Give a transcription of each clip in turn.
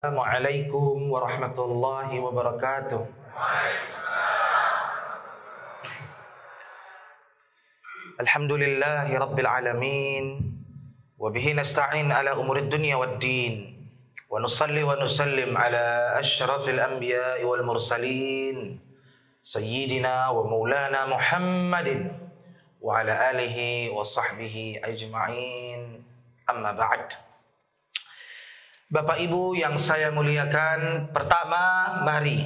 Assalamualaikum warahmatullahi wabarakatuh. Alhamdulillahi rabbil alamin wa bihi nasta'in ala umuri dunya wad din wa nusalli wa nusallim ala asyrafil anbiya'i wal mursalin sayyidina wa maulana Muhammadin wa ala alihi wa sahbihi ajma'in amma ba'd Bapak Ibu yang saya muliakan, pertama mari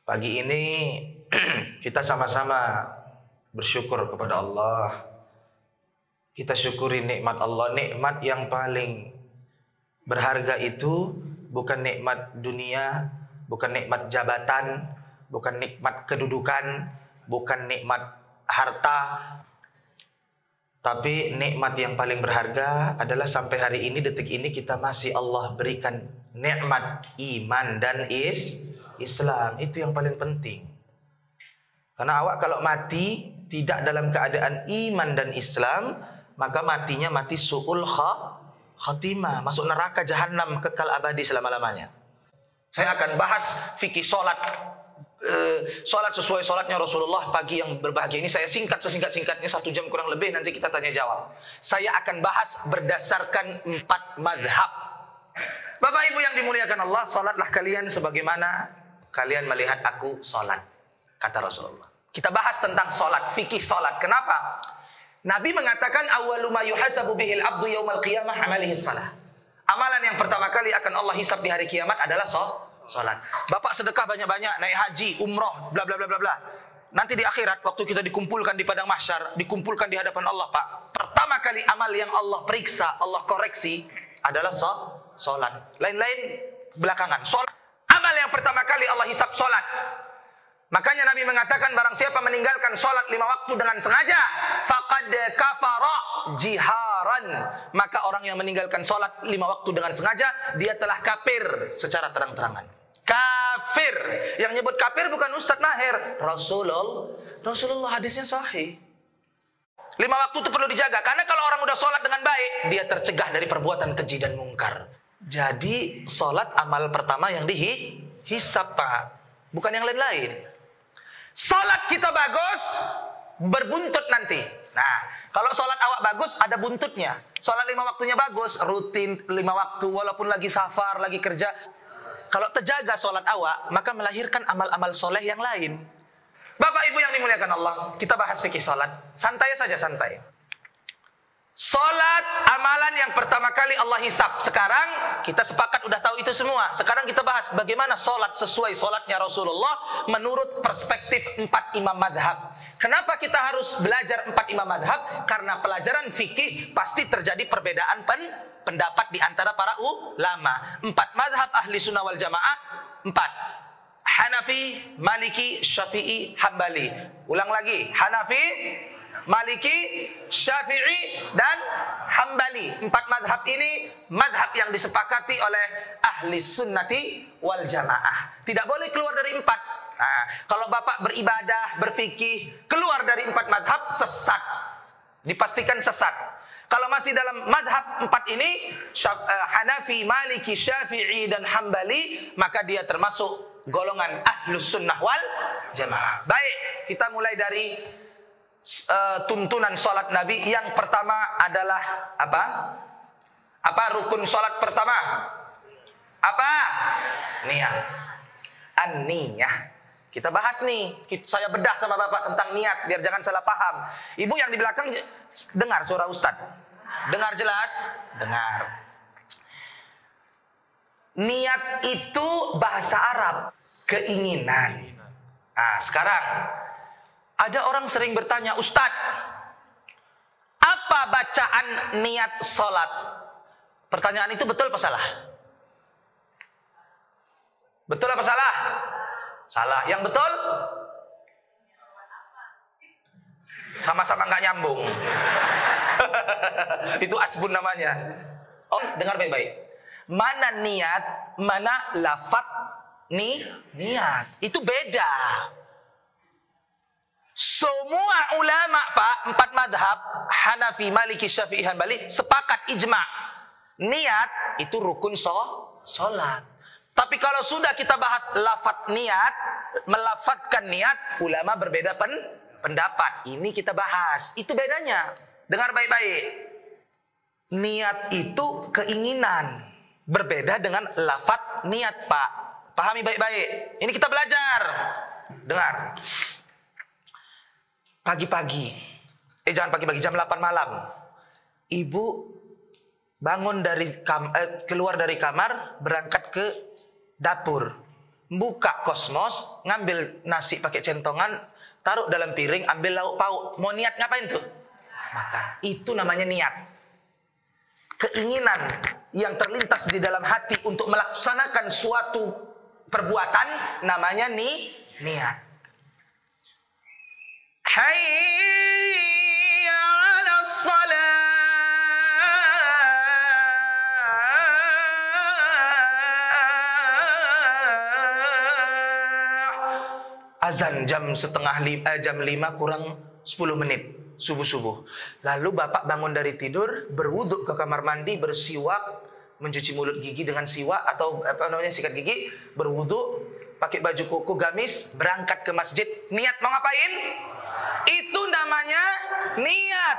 pagi ini kita sama-sama bersyukur kepada Allah. Kita syukuri nikmat Allah, nikmat yang paling berharga itu bukan nikmat dunia, bukan nikmat jabatan, bukan nikmat kedudukan, bukan nikmat harta, tapi nikmat yang paling berharga adalah sampai hari ini detik ini kita masih Allah berikan nikmat iman dan is Islam. Itu yang paling penting. Karena awak kalau mati tidak dalam keadaan iman dan Islam, maka matinya mati su'ul khatimah, masuk neraka jahanam kekal abadi selama-lamanya. Saya akan bahas fikih solat uh, sholat sesuai sholatnya Rasulullah pagi yang berbahagia ini saya singkat sesingkat-singkatnya satu jam kurang lebih nanti kita tanya jawab. Saya akan bahas berdasarkan empat madhab. Bapak Ibu yang dimuliakan Allah, sholatlah kalian sebagaimana kalian melihat aku sholat. Kata Rasulullah. Kita bahas tentang sholat, fikih sholat. Kenapa? Nabi mengatakan awalu ma yuhasabu bihil abdu yaumal salah. Amalan yang pertama kali akan Allah hisab di hari kiamat adalah sholat salat. Bapak sedekah banyak-banyak, naik haji, umroh, bla bla bla bla bla. Nanti di akhirat waktu kita dikumpulkan di padang mahsyar, dikumpulkan di hadapan Allah, Pak. Pertama kali amal yang Allah periksa, Allah koreksi adalah salat. Lain-lain belakangan. Salat. Amal yang pertama kali Allah hisap salat. Makanya Nabi mengatakan barang siapa meninggalkan sholat lima waktu dengan sengaja, faqad kafara jiharan. Maka orang yang meninggalkan sholat lima waktu dengan sengaja, dia telah kafir secara terang-terangan. Kafir. Yang nyebut kafir bukan Ustadz Mahir. Rasulullah. Rasulullah hadisnya sahih. Lima waktu itu perlu dijaga. Karena kalau orang udah sholat dengan baik, dia tercegah dari perbuatan keji dan mungkar. Jadi sholat amal pertama yang dihisap Pak. Bukan yang lain-lain. Salat kita bagus, berbuntut nanti. Nah, kalau sholat awak bagus, ada buntutnya. Sholat lima waktunya bagus, rutin lima waktu, walaupun lagi safar, lagi kerja. Kalau terjaga sholat awak, maka melahirkan amal-amal soleh yang lain. Bapak Ibu yang dimuliakan Allah, kita bahas fikih sholat. Santai saja, santai. Salat amalan yang pertama kali Allah hisap. Sekarang kita sepakat udah tahu itu semua. Sekarang kita bahas bagaimana salat sesuai salatnya Rasulullah menurut perspektif empat imam madhab. Kenapa kita harus belajar empat imam madhab? Karena pelajaran fikih pasti terjadi perbedaan pen, pendapat di antara para ulama. Empat madhab ahli sunnah wal jamaah. Empat. Hanafi, Maliki, Syafi'i, Hambali. Ulang lagi. Hanafi, Maliki, Syafi'i dan Hambali. Empat madhab ini madhab yang disepakati oleh ahli sunnati wal jamaah. Tidak boleh keluar dari empat. Nah, kalau bapak beribadah, berfikih, keluar dari empat madhab, sesat. Dipastikan sesat. Kalau masih dalam madhab empat ini, eh, Hanafi, Maliki, Syafi'i, dan Hambali, maka dia termasuk golongan ahlus sunnah wal jamaah. Baik, kita mulai dari uh, tuntunan sholat Nabi yang pertama adalah apa? Apa rukun sholat pertama? Apa? Niat. An-niyah. Kita bahas nih, saya bedah sama Bapak tentang niat biar jangan salah paham. Ibu yang di belakang dengar suara Ustad. Dengar jelas? Dengar. Niat itu bahasa Arab, keinginan. Nah, sekarang ada orang sering bertanya, Ustadz, apa bacaan niat sholat? Pertanyaan itu betul apa salah? Betul apa salah? Salah. Yang betul? Sama-sama nggak nyambung. itu asbun namanya. Oh, dengar baik-baik. Mana niat, mana lafat ni niat. Itu beda. Semua ulama Pak, empat madhab, Hanafi, Maliki, Syafi'i, Hanbali, sepakat ijma. Niat itu rukun sholat. Tapi kalau sudah kita bahas lafat niat, melafatkan niat, ulama berbeda pen, pendapat. Ini kita bahas. Itu bedanya. Dengar baik-baik. Niat itu keinginan. Berbeda dengan lafat niat, Pak. Pahami baik-baik. Ini kita belajar. Dengar. Pagi-pagi. Eh jangan pagi-pagi, jam 8 malam. Ibu bangun dari kam, eh, keluar dari kamar, berangkat ke dapur, buka kosmos, ngambil nasi pakai centongan, taruh dalam piring, ambil lauk pauk. Mau niat ngapain tuh? Makan. Itu namanya niat. Keinginan yang terlintas di dalam hati untuk melaksanakan suatu perbuatan namanya ni niat. Azan jam setengah lima, eh, jam lima kurang 10 menit subuh-subuh. Lalu bapak bangun dari tidur, berwuduk ke kamar mandi, bersiwak, mencuci mulut gigi dengan siwak atau apa namanya sikat gigi, berwuduk, pakai baju koko gamis, berangkat ke masjid. Niat mau ngapain? Itu namanya niat.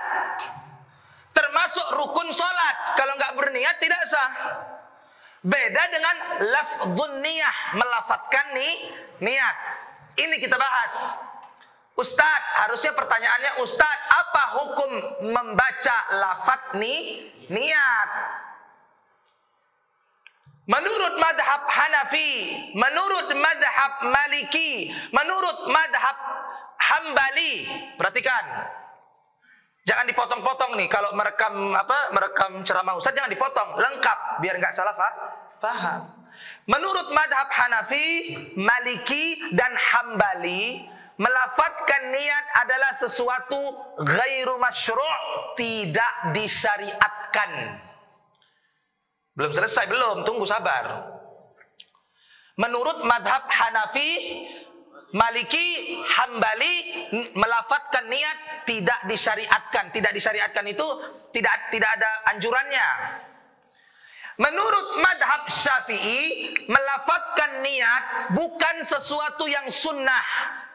Termasuk rukun sholat. Kalau nggak berniat tidak sah. Beda dengan lafzun niyah, melafatkan nih niat. Ini kita bahas. Ustadz, harusnya pertanyaannya Ustadz, apa hukum membaca lafat ni niat? Menurut madhab Hanafi, menurut madhab Maliki, menurut madhab Hambali, perhatikan. Jangan dipotong-potong nih kalau merekam apa merekam ceramah Ustaz jangan dipotong, lengkap biar nggak salah faham. Menurut madhab Hanafi, Maliki, dan Hambali, melafatkan niat adalah sesuatu gairu masyru' tidak disyariatkan. Belum selesai, belum. Tunggu sabar. Menurut madhab Hanafi, Maliki, Hambali melafatkan niat tidak disyariatkan. Tidak disyariatkan itu tidak tidak ada anjurannya. Menurut madhab syafi'i, melafatkan niat bukan sesuatu yang sunnah,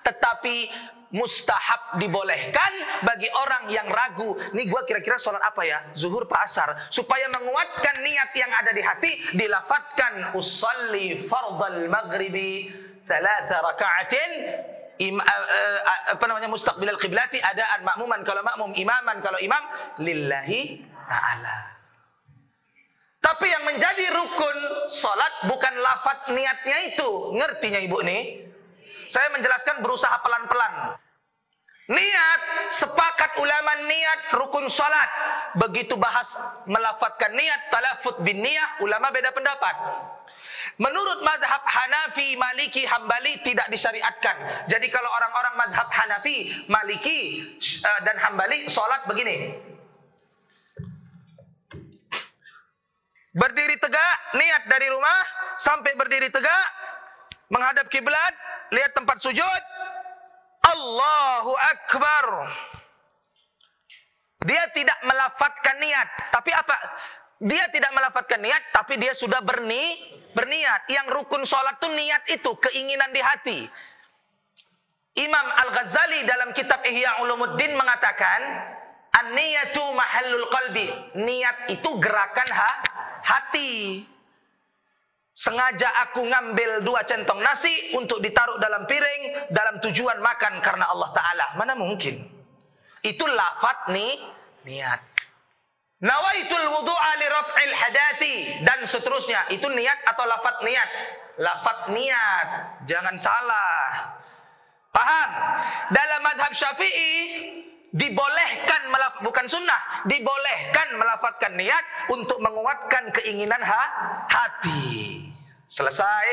tetapi mustahab dibolehkan bagi orang yang ragu. Nih gue kira-kira sholat apa ya? Zuhur pak asar. Supaya menguatkan niat yang ada di hati, dilafatkan usalli fardal maghribi thalatha raka'atin Im, uh, uh, apa namanya mustaqbilal qiblati adaan makmuman kalau makmum imaman kalau imam lillahi ta'ala tapi yang menjadi rukun salat bukan lafat niatnya itu. Ngertinya ibu nih? Saya menjelaskan berusaha pelan-pelan. Niat, sepakat ulama niat rukun salat. Begitu bahas melafatkan niat, talafut bin niyah, ulama beda pendapat. Menurut madhab Hanafi, Maliki, Hambali tidak disyariatkan. Jadi kalau orang-orang madhab Hanafi, Maliki, eh, dan Hambali, sholat begini. Berdiri tegak, niat dari rumah sampai berdiri tegak, menghadap kiblat, lihat tempat sujud. Allahu Akbar. Dia tidak melafatkan niat, tapi apa? Dia tidak melafatkan niat, tapi dia sudah berni, berniat. Yang rukun sholat itu niat itu, keinginan di hati. Imam Al-Ghazali dalam kitab Ihya Ulumuddin mengatakan, An-niyatu mahallul qalbi. Niat itu gerakan ha, hati. Sengaja aku ngambil dua centong nasi untuk ditaruh dalam piring dalam tujuan makan karena Allah Ta'ala. Mana mungkin? Itu lafat nih niat. Nawaitul wudu'a li raf'il hadati dan seterusnya. Itu niat atau lafat niat? Lafat niat. Jangan salah. Paham? Dalam madhab syafi'i dibolehkan melaf bukan sunnah dibolehkan melafatkan niat untuk menguatkan keinginan ha hati selesai?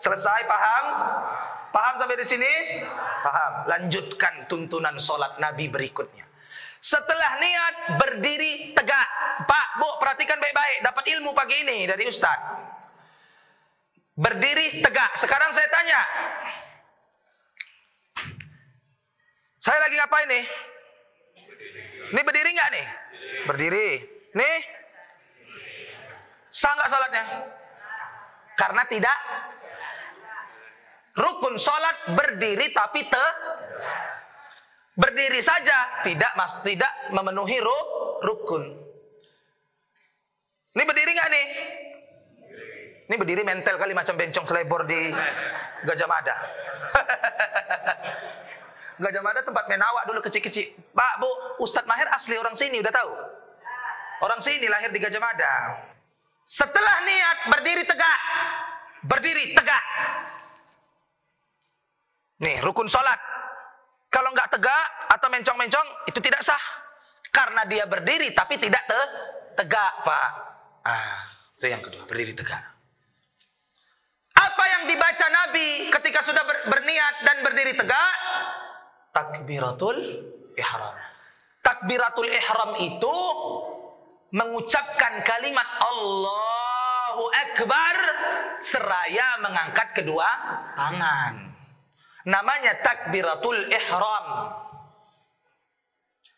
Selesai paham? Paham sampai di sini? Paham. Lanjutkan tuntunan solat nabi berikutnya. Setelah niat berdiri tegak. Pak bu perhatikan baik-baik. Dapat ilmu pagi ini dari ustaz. Berdiri tegak. Sekarang saya tanya. Saya lagi ngapain nih? Ini berdiri nggak nih? Berdiri. Nih? Sah nggak salatnya? Karena tidak rukun sholat berdiri tapi te berdiri saja tidak mas tidak memenuhi ru, rukun. Ini berdiri nggak nih? Ini berdiri mental kali macam bencong selebor di Gajah Mada. Gajah Mada tempat menawak dulu kecil-kecil. Pak, Bu, Ustadz Mahir asli orang sini, udah tahu? Orang sini lahir di Gajah Mada. Setelah niat berdiri tegak. Berdiri tegak. Nih, rukun sholat. Kalau nggak tegak atau mencong-mencong, itu tidak sah. Karena dia berdiri tapi tidak te tegak, Pak. Ah, itu yang kedua, berdiri tegak. Apa yang dibaca Nabi ketika sudah ber, berniat dan berdiri tegak? Takbiratul ihram. Takbiratul ihram itu mengucapkan kalimat Allahu Akbar seraya mengangkat kedua tangan. Namanya takbiratul ihram.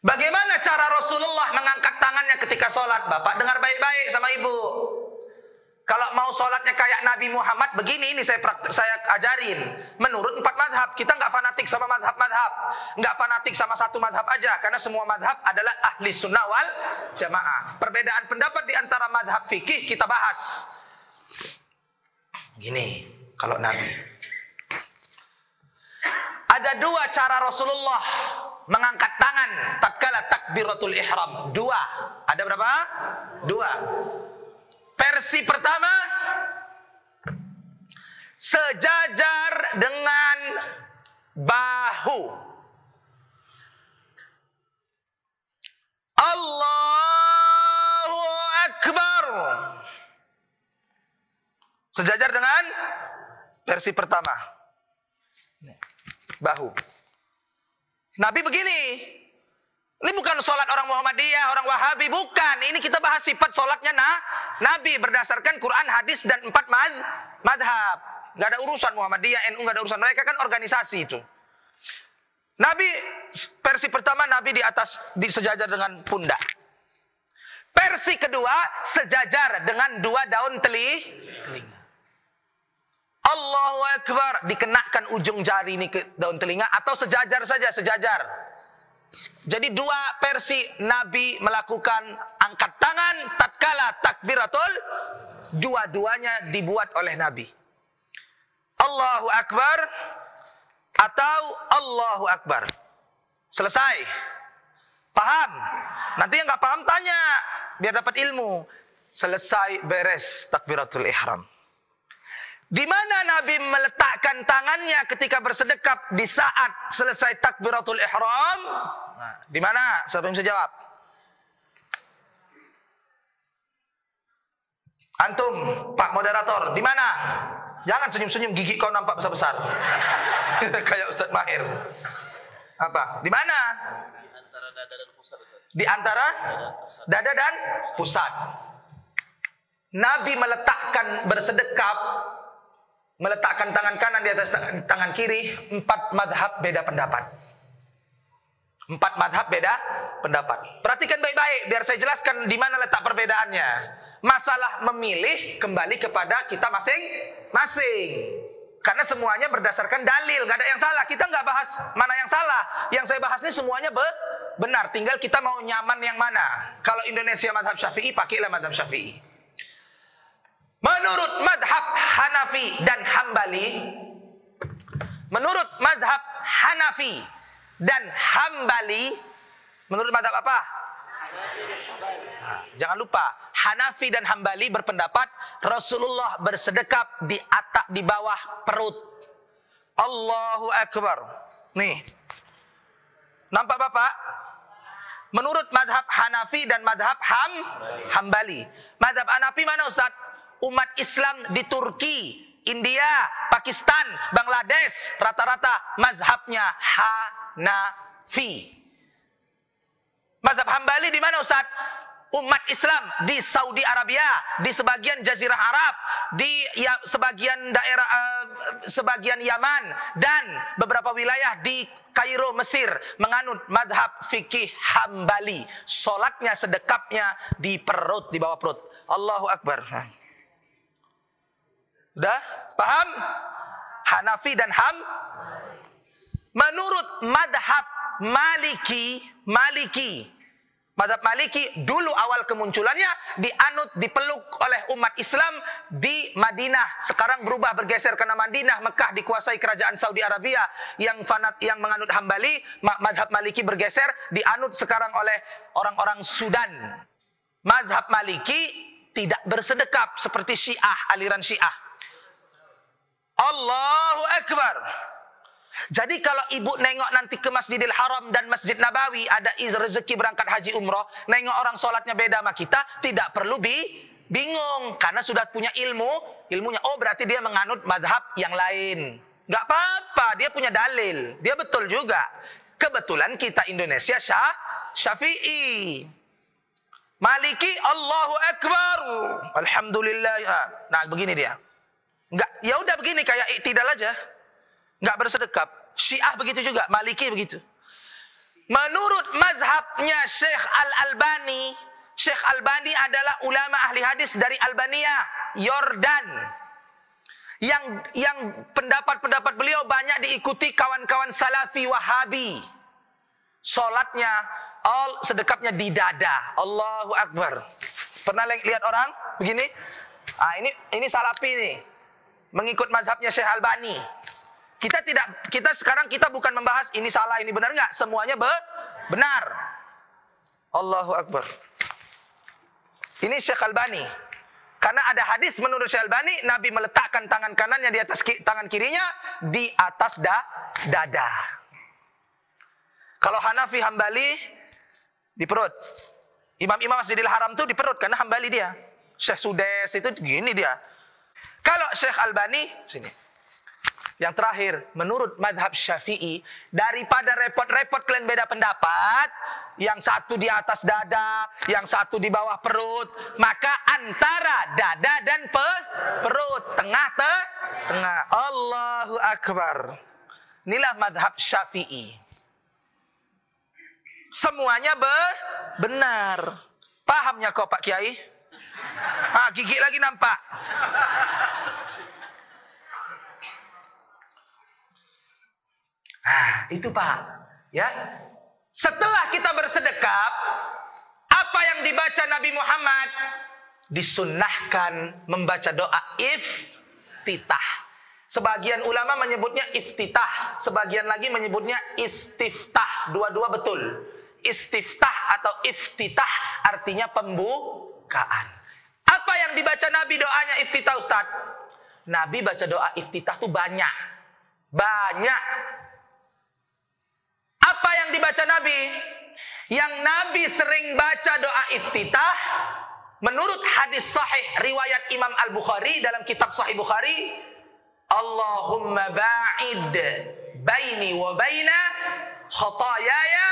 Bagaimana cara Rasulullah mengangkat tangannya ketika sholat? Bapak dengar baik-baik sama ibu. Kalau mau sholatnya kayak Nabi Muhammad begini ini saya saya ajarin. Menurut empat madhab kita nggak fanatik sama madhab-madhab, nggak fanatik sama satu madhab aja karena semua madhab adalah ahli sunnah wal jamaah. Perbedaan pendapat di antara madhab fikih kita bahas. Gini, kalau Nabi ada dua cara Rasulullah mengangkat tangan tatkala takbiratul ihram. Dua. Ada berapa? Dua. Versi pertama sejajar dengan bahu. Allahu Akbar. Sejajar dengan versi pertama. Bahu. Nabi begini, ini bukan sholat orang Muhammadiyah, orang Wahabi, bukan. Ini kita bahas sifat sholatnya nah, Nabi berdasarkan Quran, hadis dan empat mad, madhab. Gak ada urusan Muhammadiyah, NU gak ada urusan mereka kan organisasi itu. Nabi versi pertama Nabi di atas di sejajar dengan pundak. Versi kedua sejajar dengan dua daun teli, telinga. Allahu Akbar dikenakan ujung jari ini ke daun telinga atau sejajar saja sejajar. Jadi dua versi Nabi melakukan angkat tangan tatkala takbiratul dua-duanya dibuat oleh Nabi. Allahu Akbar atau Allahu Akbar. Selesai. Paham? Nanti yang nggak paham tanya biar dapat ilmu. Selesai beres takbiratul ihram. Di mana Nabi meletakkan tangannya ketika bersedekap di saat selesai takbiratul ihram? Nah, di mana? Siapa yang bisa jawab? Antum, Pak moderator, di mana? Jangan senyum-senyum gigi kau nampak besar-besar. Kayak Ustadz Mahir. Apa? Di mana? Antara dada dan pusat. Di antara dada dan pusat. Nabi meletakkan bersedekap meletakkan tangan kanan di atas tangan kiri, empat madhab beda pendapat. Empat madhab beda pendapat. Perhatikan baik-baik biar saya jelaskan di mana letak perbedaannya. Masalah memilih kembali kepada kita masing-masing. Karena semuanya berdasarkan dalil, nggak ada yang salah. Kita nggak bahas mana yang salah. Yang saya bahas ini semuanya be benar. Tinggal kita mau nyaman yang mana. Kalau Indonesia madhab syafi'i, pakailah madhab syafi'i. Menurut madhab Hanafi dan Hambali, menurut mazhab Hanafi dan Hambali, menurut madhab apa? Nah, jangan lupa, Hanafi dan Hambali berpendapat Rasulullah bersedekap di atas di bawah perut. Allahu Akbar. Nih. Nampak Bapak? Menurut madhab Hanafi dan madhab Ham, Hambali. Madhab Hanafi mana Ustaz? Umat Islam di Turki, India, Pakistan, Bangladesh rata-rata mazhabnya Hanafi. Mazhab Hambali di mana Ustaz? Umat Islam di Saudi Arabia, di sebagian Jazirah Arab, di ya, sebagian daerah uh, sebagian Yaman dan beberapa wilayah di Kairo Mesir menganut madhab fikih Hambali. Solatnya sedekapnya di perut di bawah perut. Allahu Akbar. Udah? Paham? Hanafi dan Ham. Menurut madhab Maliki, Maliki, madhab Maliki dulu awal kemunculannya dianut, dipeluk oleh umat Islam di Madinah. Sekarang berubah bergeser karena Madinah, Mekah dikuasai kerajaan Saudi Arabia yang fanat yang menganut Hambali, madhab Maliki bergeser dianut sekarang oleh orang-orang Sudan. Madhab Maliki tidak bersedekap seperti Syiah, aliran Syiah. Allahu Akbar. Jadi kalau ibu nengok nanti ke Masjidil Haram dan Masjid Nabawi ada rezeki berangkat haji umroh, nengok orang sholatnya beda sama kita, tidak perlu bi bingung karena sudah punya ilmu, ilmunya. Oh berarti dia menganut madhab yang lain. Gak apa-apa, dia punya dalil, dia betul juga. Kebetulan kita Indonesia syah, Syafi'i. Maliki Allahu Akbar. Alhamdulillah. Nah begini dia. Enggak, ya udah begini kayak tidak aja. Enggak bersedekap. Syiah begitu juga, Maliki begitu. Menurut mazhabnya Syekh Al-Albani, Syekh Albani adalah ulama ahli hadis dari Albania, Yordan. Yang yang pendapat-pendapat beliau banyak diikuti kawan-kawan Salafi Wahabi. Salatnya all sedekapnya di dada. Allahu Akbar. Pernah lihat orang begini? Ah ini ini Salafi nih mengikut mazhabnya Syekh Albani. Kita tidak kita sekarang kita bukan membahas ini salah ini benar nggak, semuanya be benar. Allahu Akbar. Ini Syekh Albani. Karena ada hadis menurut Syekh Albani, Nabi meletakkan tangan kanannya di atas ki tangan kirinya di atas da dada. Kalau Hanafi Hambali di perut. Imam-imam Masjidil Haram itu di perut karena Hambali dia. Syekh Sudes itu gini dia. Kalau Syekh Albani, sini. Yang terakhir, menurut madhab syafi'i, daripada repot-repot kalian beda pendapat, yang satu di atas dada, yang satu di bawah perut, maka antara dada dan pe perut, tengah te tengah. Allahu Akbar. Inilah madhab syafi'i. Semuanya be benar. Pahamnya kok Pak Kiai? Ah, gigi lagi nampak. Ah, itu Pak. Ya. Setelah kita bersedekap, apa yang dibaca Nabi Muhammad disunnahkan membaca doa iftitah. Sebagian ulama menyebutnya iftitah, sebagian lagi menyebutnya istiftah. Dua-dua betul. Istiftah atau iftitah artinya pembukaan. Apa yang dibaca Nabi doanya iftitah Ustaz? Nabi baca doa iftitah tuh banyak. Banyak. Apa yang dibaca Nabi? Yang Nabi sering baca doa iftitah menurut hadis sahih riwayat Imam Al-Bukhari dalam kitab Sahih Bukhari, Allahumma ba'id baini wa baina khatayaya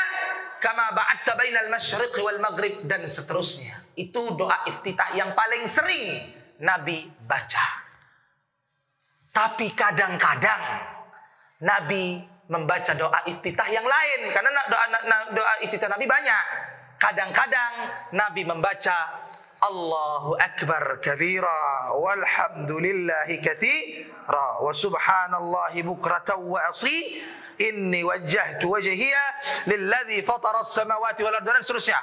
kama ba'adta bainal masyriq wal maghrib dan seterusnya. Itu doa iftitah yang paling sering Nabi baca. Tapi kadang-kadang Nabi membaca doa iftitah yang lain karena doa doa iftitah Nabi banyak. Kadang-kadang Nabi membaca Allahu akbar kabira walhamdulillahi katsira wa subhanallahi bukratan wa asi inni wajjahtu wajhiya lilladzi fatara as-samawati wal ardi dan seterusnya.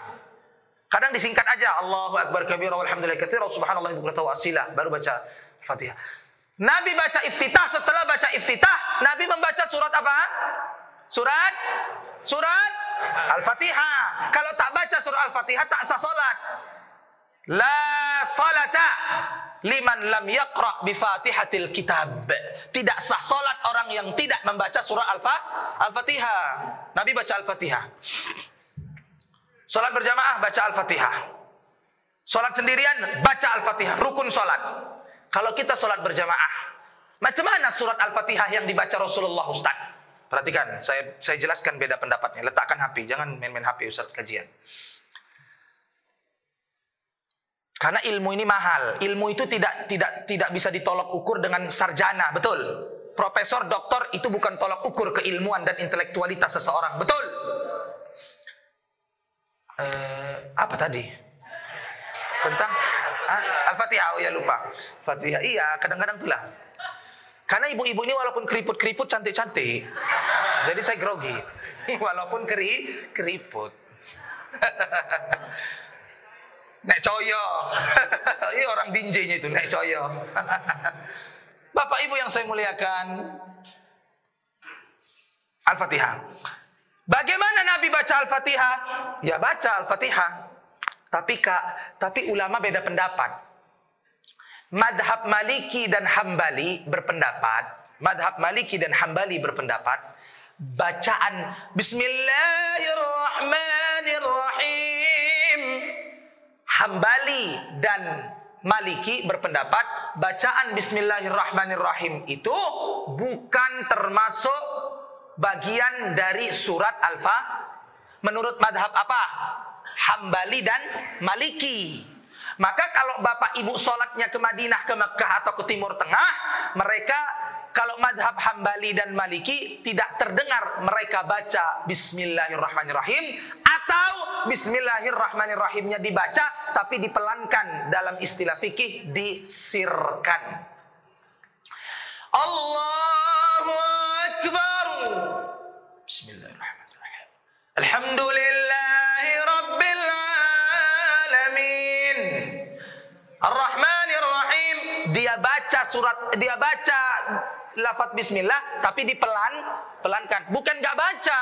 Kadang disingkat aja Allahu akbar kabira walhamdulillahi katsira subhanallahi bukratan wa asila baru baca Fatihah. Nabi baca iftitah, setelah baca iftitah, Nabi membaca surat apa? Surat? Surat? Al-Fatihah. Kalau tak baca surat Al-Fatihah, tak sah salat. La salata liman lam yaqra bi Fatihatil Kitab. Tidak sah salat orang yang tidak membaca surah Al-Fatihah. Nabi baca Al-Fatihah. Salat berjamaah baca Al-Fatihah. Salat sendirian baca Al-Fatihah, rukun salat. Kalau kita sholat berjamaah, macam mana surat Al-Fatihah yang dibaca Rasulullah Ustaz? Perhatikan, saya saya jelaskan beda pendapatnya. Letakkan HP, jangan main-main HP Ustaz kajian. Karena ilmu ini mahal. Ilmu itu tidak tidak tidak bisa ditolak ukur dengan sarjana, betul? Profesor, doktor itu bukan tolak ukur keilmuan dan intelektualitas seseorang, betul? Uh, apa tadi? Tentang Al-Fatihah, oh ya lupa. Fatihah, iya kadang-kadang itulah. Karena ibu-ibu ini walaupun keriput-keriput cantik-cantik, jadi saya grogi. Walaupun keri keriput. Nek coyo. Ini orang binjainya itu, nek coyo. Bapak Ibu yang saya muliakan. Al-Fatihah. Bagaimana Nabi baca Al-Fatihah? Ya baca Al-Fatihah. Tapi Kak, tapi ulama beda pendapat. Madhab Maliki dan Hambali berpendapat, Madhab Maliki dan Hambali berpendapat, bacaan Bismillahirrahmanirrahim. Hambali dan Maliki berpendapat bacaan Bismillahirrahmanirrahim itu bukan termasuk bagian dari surat Al-Fa. Menurut madhab apa? Hambali dan Maliki. Maka kalau bapak ibu sholatnya ke Madinah, ke Mekah atau ke Timur Tengah, mereka kalau madhab Hambali dan Maliki tidak terdengar mereka baca Bismillahirrahmanirrahim atau Bismillahirrahmanirrahimnya dibaca tapi dipelankan dalam istilah fikih disirkan. Allahu Akbar. Bismillahirrahmanirrahim. Alhamdulillahi Rabbil Alamin. Ar-Rahmanir Rahim. Dia baca surat, dia baca lafaz bismillah tapi dipelan pelankan. Bukan gak baca.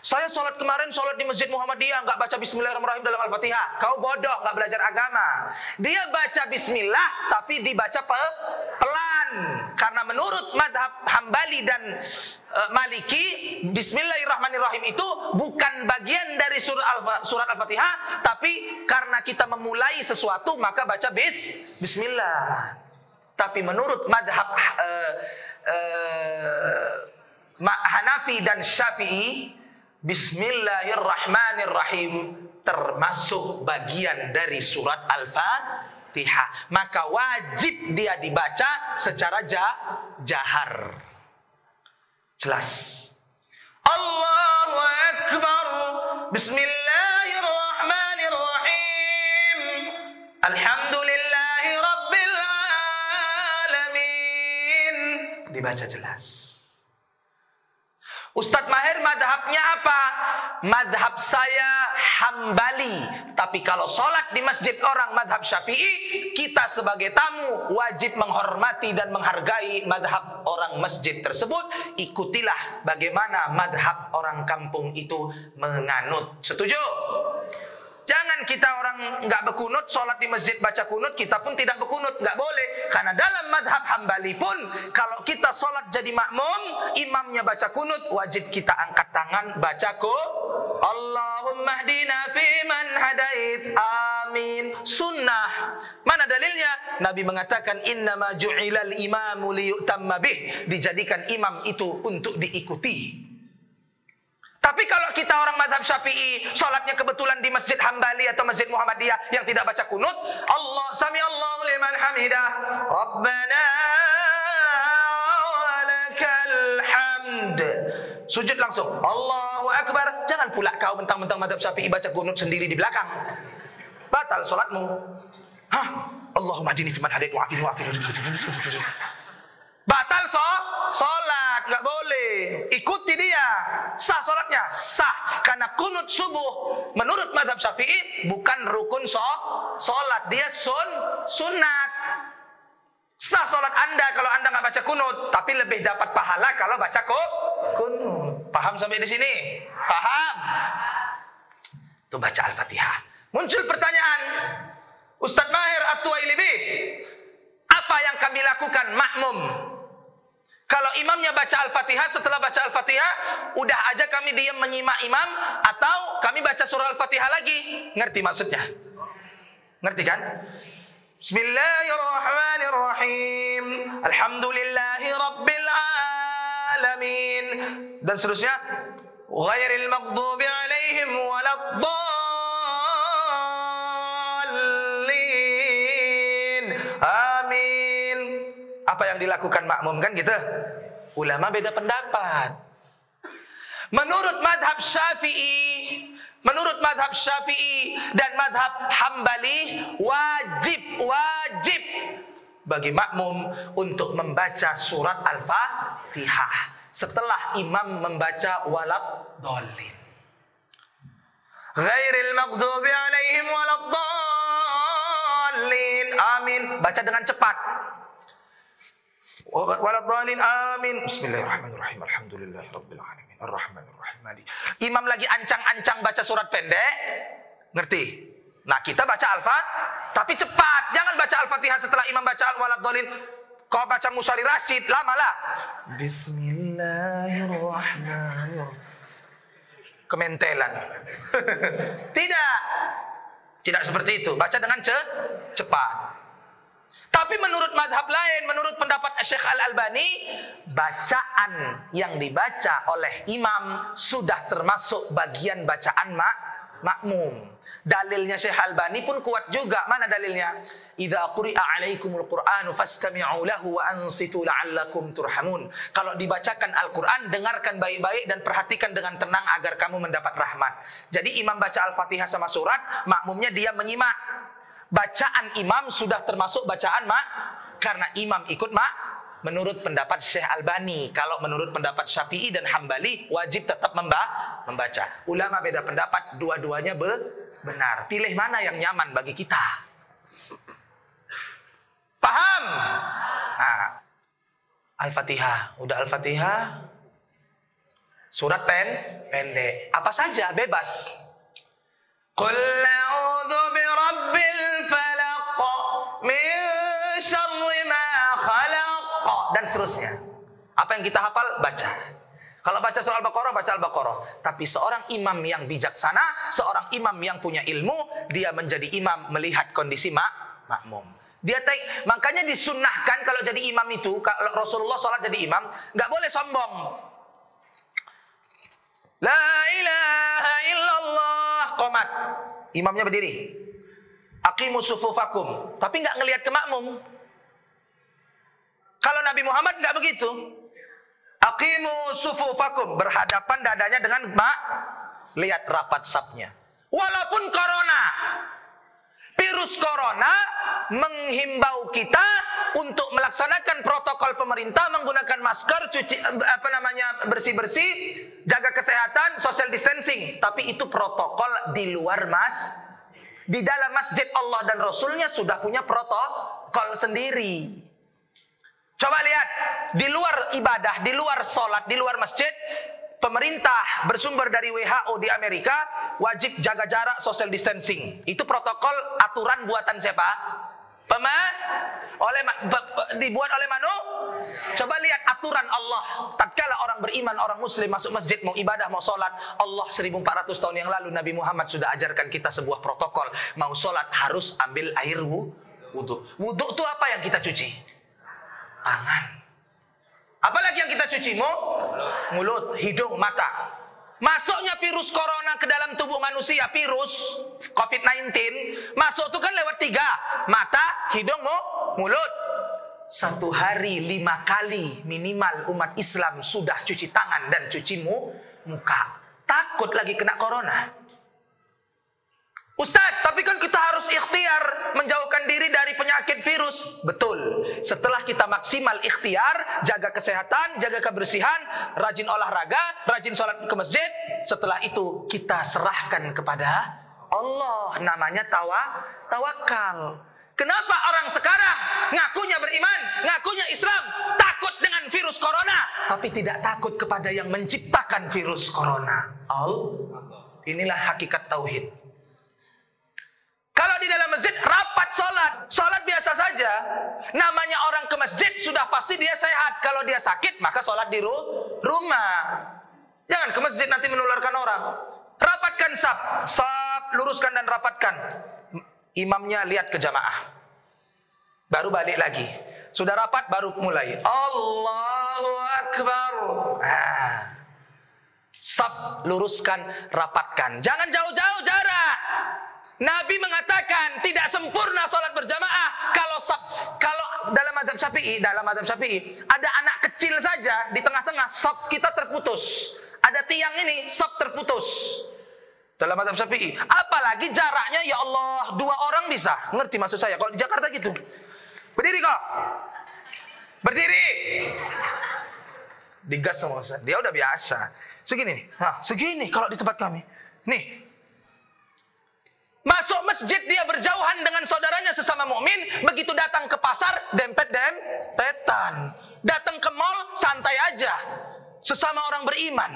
Saya sholat kemarin sholat di Masjid Muhammadiyah nggak baca Bismillahirrahmanirrahim dalam Al-Fatihah. Kau bodoh nggak belajar agama. Dia baca Bismillah tapi dibaca pe pelan karena menurut madhab Hambali dan uh, Maliki Bismillahirrahmanirrahim itu bukan bagian dari surat Al surat Al-Fatihah tapi karena kita memulai sesuatu maka baca bis Bismillah. Tapi menurut madhab uh, uh, Hanafi dan Syafi'i Bismillahirrahmanirrahim termasuk bagian dari surat Al-Fatihah. Maka wajib dia dibaca secara jahar. Jelas. Allahu Akbar. Bismillahirrahmanirrahim. Alhamdulillahi Dibaca jelas. Ustadz Maher madhabnya apa? Madhab saya hambali. Tapi kalau sholat di masjid orang madhab syafi'i, kita sebagai tamu wajib menghormati dan menghargai madhab orang masjid tersebut. Ikutilah bagaimana madhab orang kampung itu menganut. Setuju? Jangan kita orang nggak berkunut, sholat di masjid baca kunut, kita pun tidak berkunut, nggak boleh. Karena dalam madhab hambali pun, kalau kita sholat jadi makmum, imamnya baca kunut, wajib kita angkat tangan baca ku. Allahumma hdina man hadait. Amin. Sunnah. Mana dalilnya? Nabi mengatakan innama ju'ilal imamu liyutamma bih. Dijadikan imam itu untuk diikuti. Tapi kalau kita orang mazhab syafi'i, sholatnya kebetulan di masjid Hambali atau masjid Muhammadiyah yang tidak baca kunut, Allah sami Allah liman hamidah, Rabbana walakal hamd. Sujud langsung, Allahu Akbar. Jangan pula kau mentang-mentang mazhab syafi'i baca kunut sendiri di belakang. Batal sholatmu. Hah? Allahumma adini fiman hadait wa'afini wa'afini. Batal so, sholat, nggak boleh. Ikuti dia. Sah sholatnya, sah. Karena kunut subuh menurut madhab syafi'i bukan rukun so, sholat. Dia sun, sunat. Sah sholat anda kalau anda nggak baca kunut, tapi lebih dapat pahala kalau baca kok kunut. Paham sampai di sini? Paham? Itu baca Al-Fatihah. Muncul pertanyaan, Ustadz Mahir At-Tuwailibi, apa yang kami lakukan makmum kalau imamnya baca Al-Fatihah, setelah baca Al-Fatihah, udah aja kami diam menyimak imam, atau kami baca surah Al-Fatihah lagi. Ngerti maksudnya? Ngerti kan? Bismillahirrahmanirrahim. Alhamdulillahi rabbil alamin. Dan seterusnya. Ghairil maghdubi alaihim waladdallin. Apa yang dilakukan makmum kan gitu? Ulama beda pendapat. Menurut madhab syafi'i, Menurut madhab syafi'i dan madhab hambali wajib, wajib bagi makmum untuk membaca surat Al-Fatihah setelah imam membaca walad dolin. Ghairil maghdubi alaihim walad dolin. Amin. Baca dengan cepat. Walad dolin. Amin. Bismillahirrahmanirrahim. Alhamdulillahirabbil alamin. Arrahmanirrahim. Imam lagi ancang-ancang baca surat pendek. Ngerti? Nah, kita baca Al-Fat, tapi cepat. Jangan baca Al-Fatihah setelah imam baca Al-Walad Dolin. Kau baca Musari Rasid, lama lah. Bismillahirrahmanirrahim. Kementelan. Tidak. Tidak seperti itu. Baca dengan ce cepat. Tapi menurut madhab lain, menurut pendapat Syekh Al-Albani, bacaan yang dibaca oleh imam sudah termasuk bagian bacaan mak makmum. Dalilnya Syekh Albani pun kuat juga. Mana dalilnya? Idza quri'a 'alaikumul Qur'anu fastami'u lahu wa ansitu la'allakum turhamun. Kalau dibacakan Al-Qur'an, dengarkan baik-baik dan perhatikan dengan tenang agar kamu mendapat rahmat. Jadi imam baca Al-Fatihah sama surat, makmumnya dia menyimak. Bacaan imam sudah termasuk bacaan mak karena imam ikut mak menurut pendapat Syekh Albani. Kalau menurut pendapat Syafi'i dan Hambali wajib tetap membaca. Ulama beda pendapat, dua-duanya benar. Pilih mana yang nyaman bagi kita. Paham? Nah, Al-Fatihah. Udah Al-Fatihah? Surat pen pendek. Apa saja bebas. Qul seterusnya. Apa yang kita hafal baca. Kalau baca surah Al-Baqarah, baca Al-Baqarah. Tapi seorang imam yang bijaksana, seorang imam yang punya ilmu, dia menjadi imam melihat kondisi mak makmum. Dia take, makanya disunnahkan kalau jadi imam itu, kalau Rasulullah sholat jadi imam, nggak boleh sombong. La ilaha illallah. Komat. Imamnya berdiri. Aqimu sufufakum. Tapi nggak ngelihat ke makmum. Kalau Nabi Muhammad nggak begitu. Aqimu sufufakum. Berhadapan dadanya dengan mak. Lihat rapat sapnya. Walaupun corona. Virus corona menghimbau kita untuk melaksanakan protokol pemerintah menggunakan masker, cuci apa namanya bersih-bersih, jaga kesehatan, social distancing. Tapi itu protokol di luar mas. Di dalam masjid Allah dan Rasulnya sudah punya protokol sendiri. Coba lihat, di luar ibadah, di luar sholat, di luar masjid, pemerintah bersumber dari WHO di Amerika wajib jaga jarak social distancing. Itu protokol aturan buatan siapa? Pema oleh dibuat oleh Manu. Coba lihat aturan Allah. Tatkala orang beriman, orang muslim masuk masjid mau ibadah, mau sholat, Allah 1400 tahun yang lalu Nabi Muhammad sudah ajarkan kita sebuah protokol. Mau sholat harus ambil air wudhu. Wudhu itu apa yang kita cuci? Tangan. Apalagi yang kita cuci? Mulut, hidung, mata. Masuknya virus corona ke dalam tubuh manusia, virus COVID-19, masuk itu kan lewat tiga. Mata, hidung, mulut. Satu hari lima kali minimal umat Islam sudah cuci tangan dan cuci muka. Takut lagi kena corona. Ustaz, tapi kan kita harus ikhtiar menjauhkan diri dari penyakit virus. Betul. Setelah kita maksimal ikhtiar, jaga kesehatan, jaga kebersihan, rajin olahraga, rajin sholat ke masjid. Setelah itu kita serahkan kepada Allah. Namanya tawa, tawakal. Kenapa orang sekarang ngakunya beriman, ngakunya Islam, takut dengan virus corona, tapi tidak takut kepada yang menciptakan virus corona? Allah. Inilah hakikat tauhid. Kalau di dalam masjid rapat sholat, sholat biasa saja. Namanya orang ke masjid sudah pasti dia sehat. Kalau dia sakit maka sholat di rumah. Jangan ke masjid nanti menularkan orang. Rapatkan sab, sab luruskan dan rapatkan. Imamnya lihat ke jamaah. Baru balik lagi. Sudah rapat baru mulai. Allahu Akbar. Ah. Sab luruskan, rapatkan. Jangan jauh-jauh jarak. Nabi mengatakan tidak sempurna sholat berjamaah kalau kalau dalam madhab syafi'i dalam madhab syafi'i ada anak kecil saja di tengah-tengah sop kita terputus ada tiang ini sop terputus Dalam mazhab Syafi'i. Apalagi jaraknya ya Allah, dua orang bisa. Ngerti maksud saya? Kalau di Jakarta gitu. Berdiri kok. Berdiri. Digas sama saya. Dia udah biasa. Segini nih. Nah, segini kalau di tempat kami. Nih. Masuk masjid dia berjauhan dengan saudaranya sesama mukmin, begitu datang ke pasar dempet dempetan. Datang ke mall santai aja. Sesama orang beriman.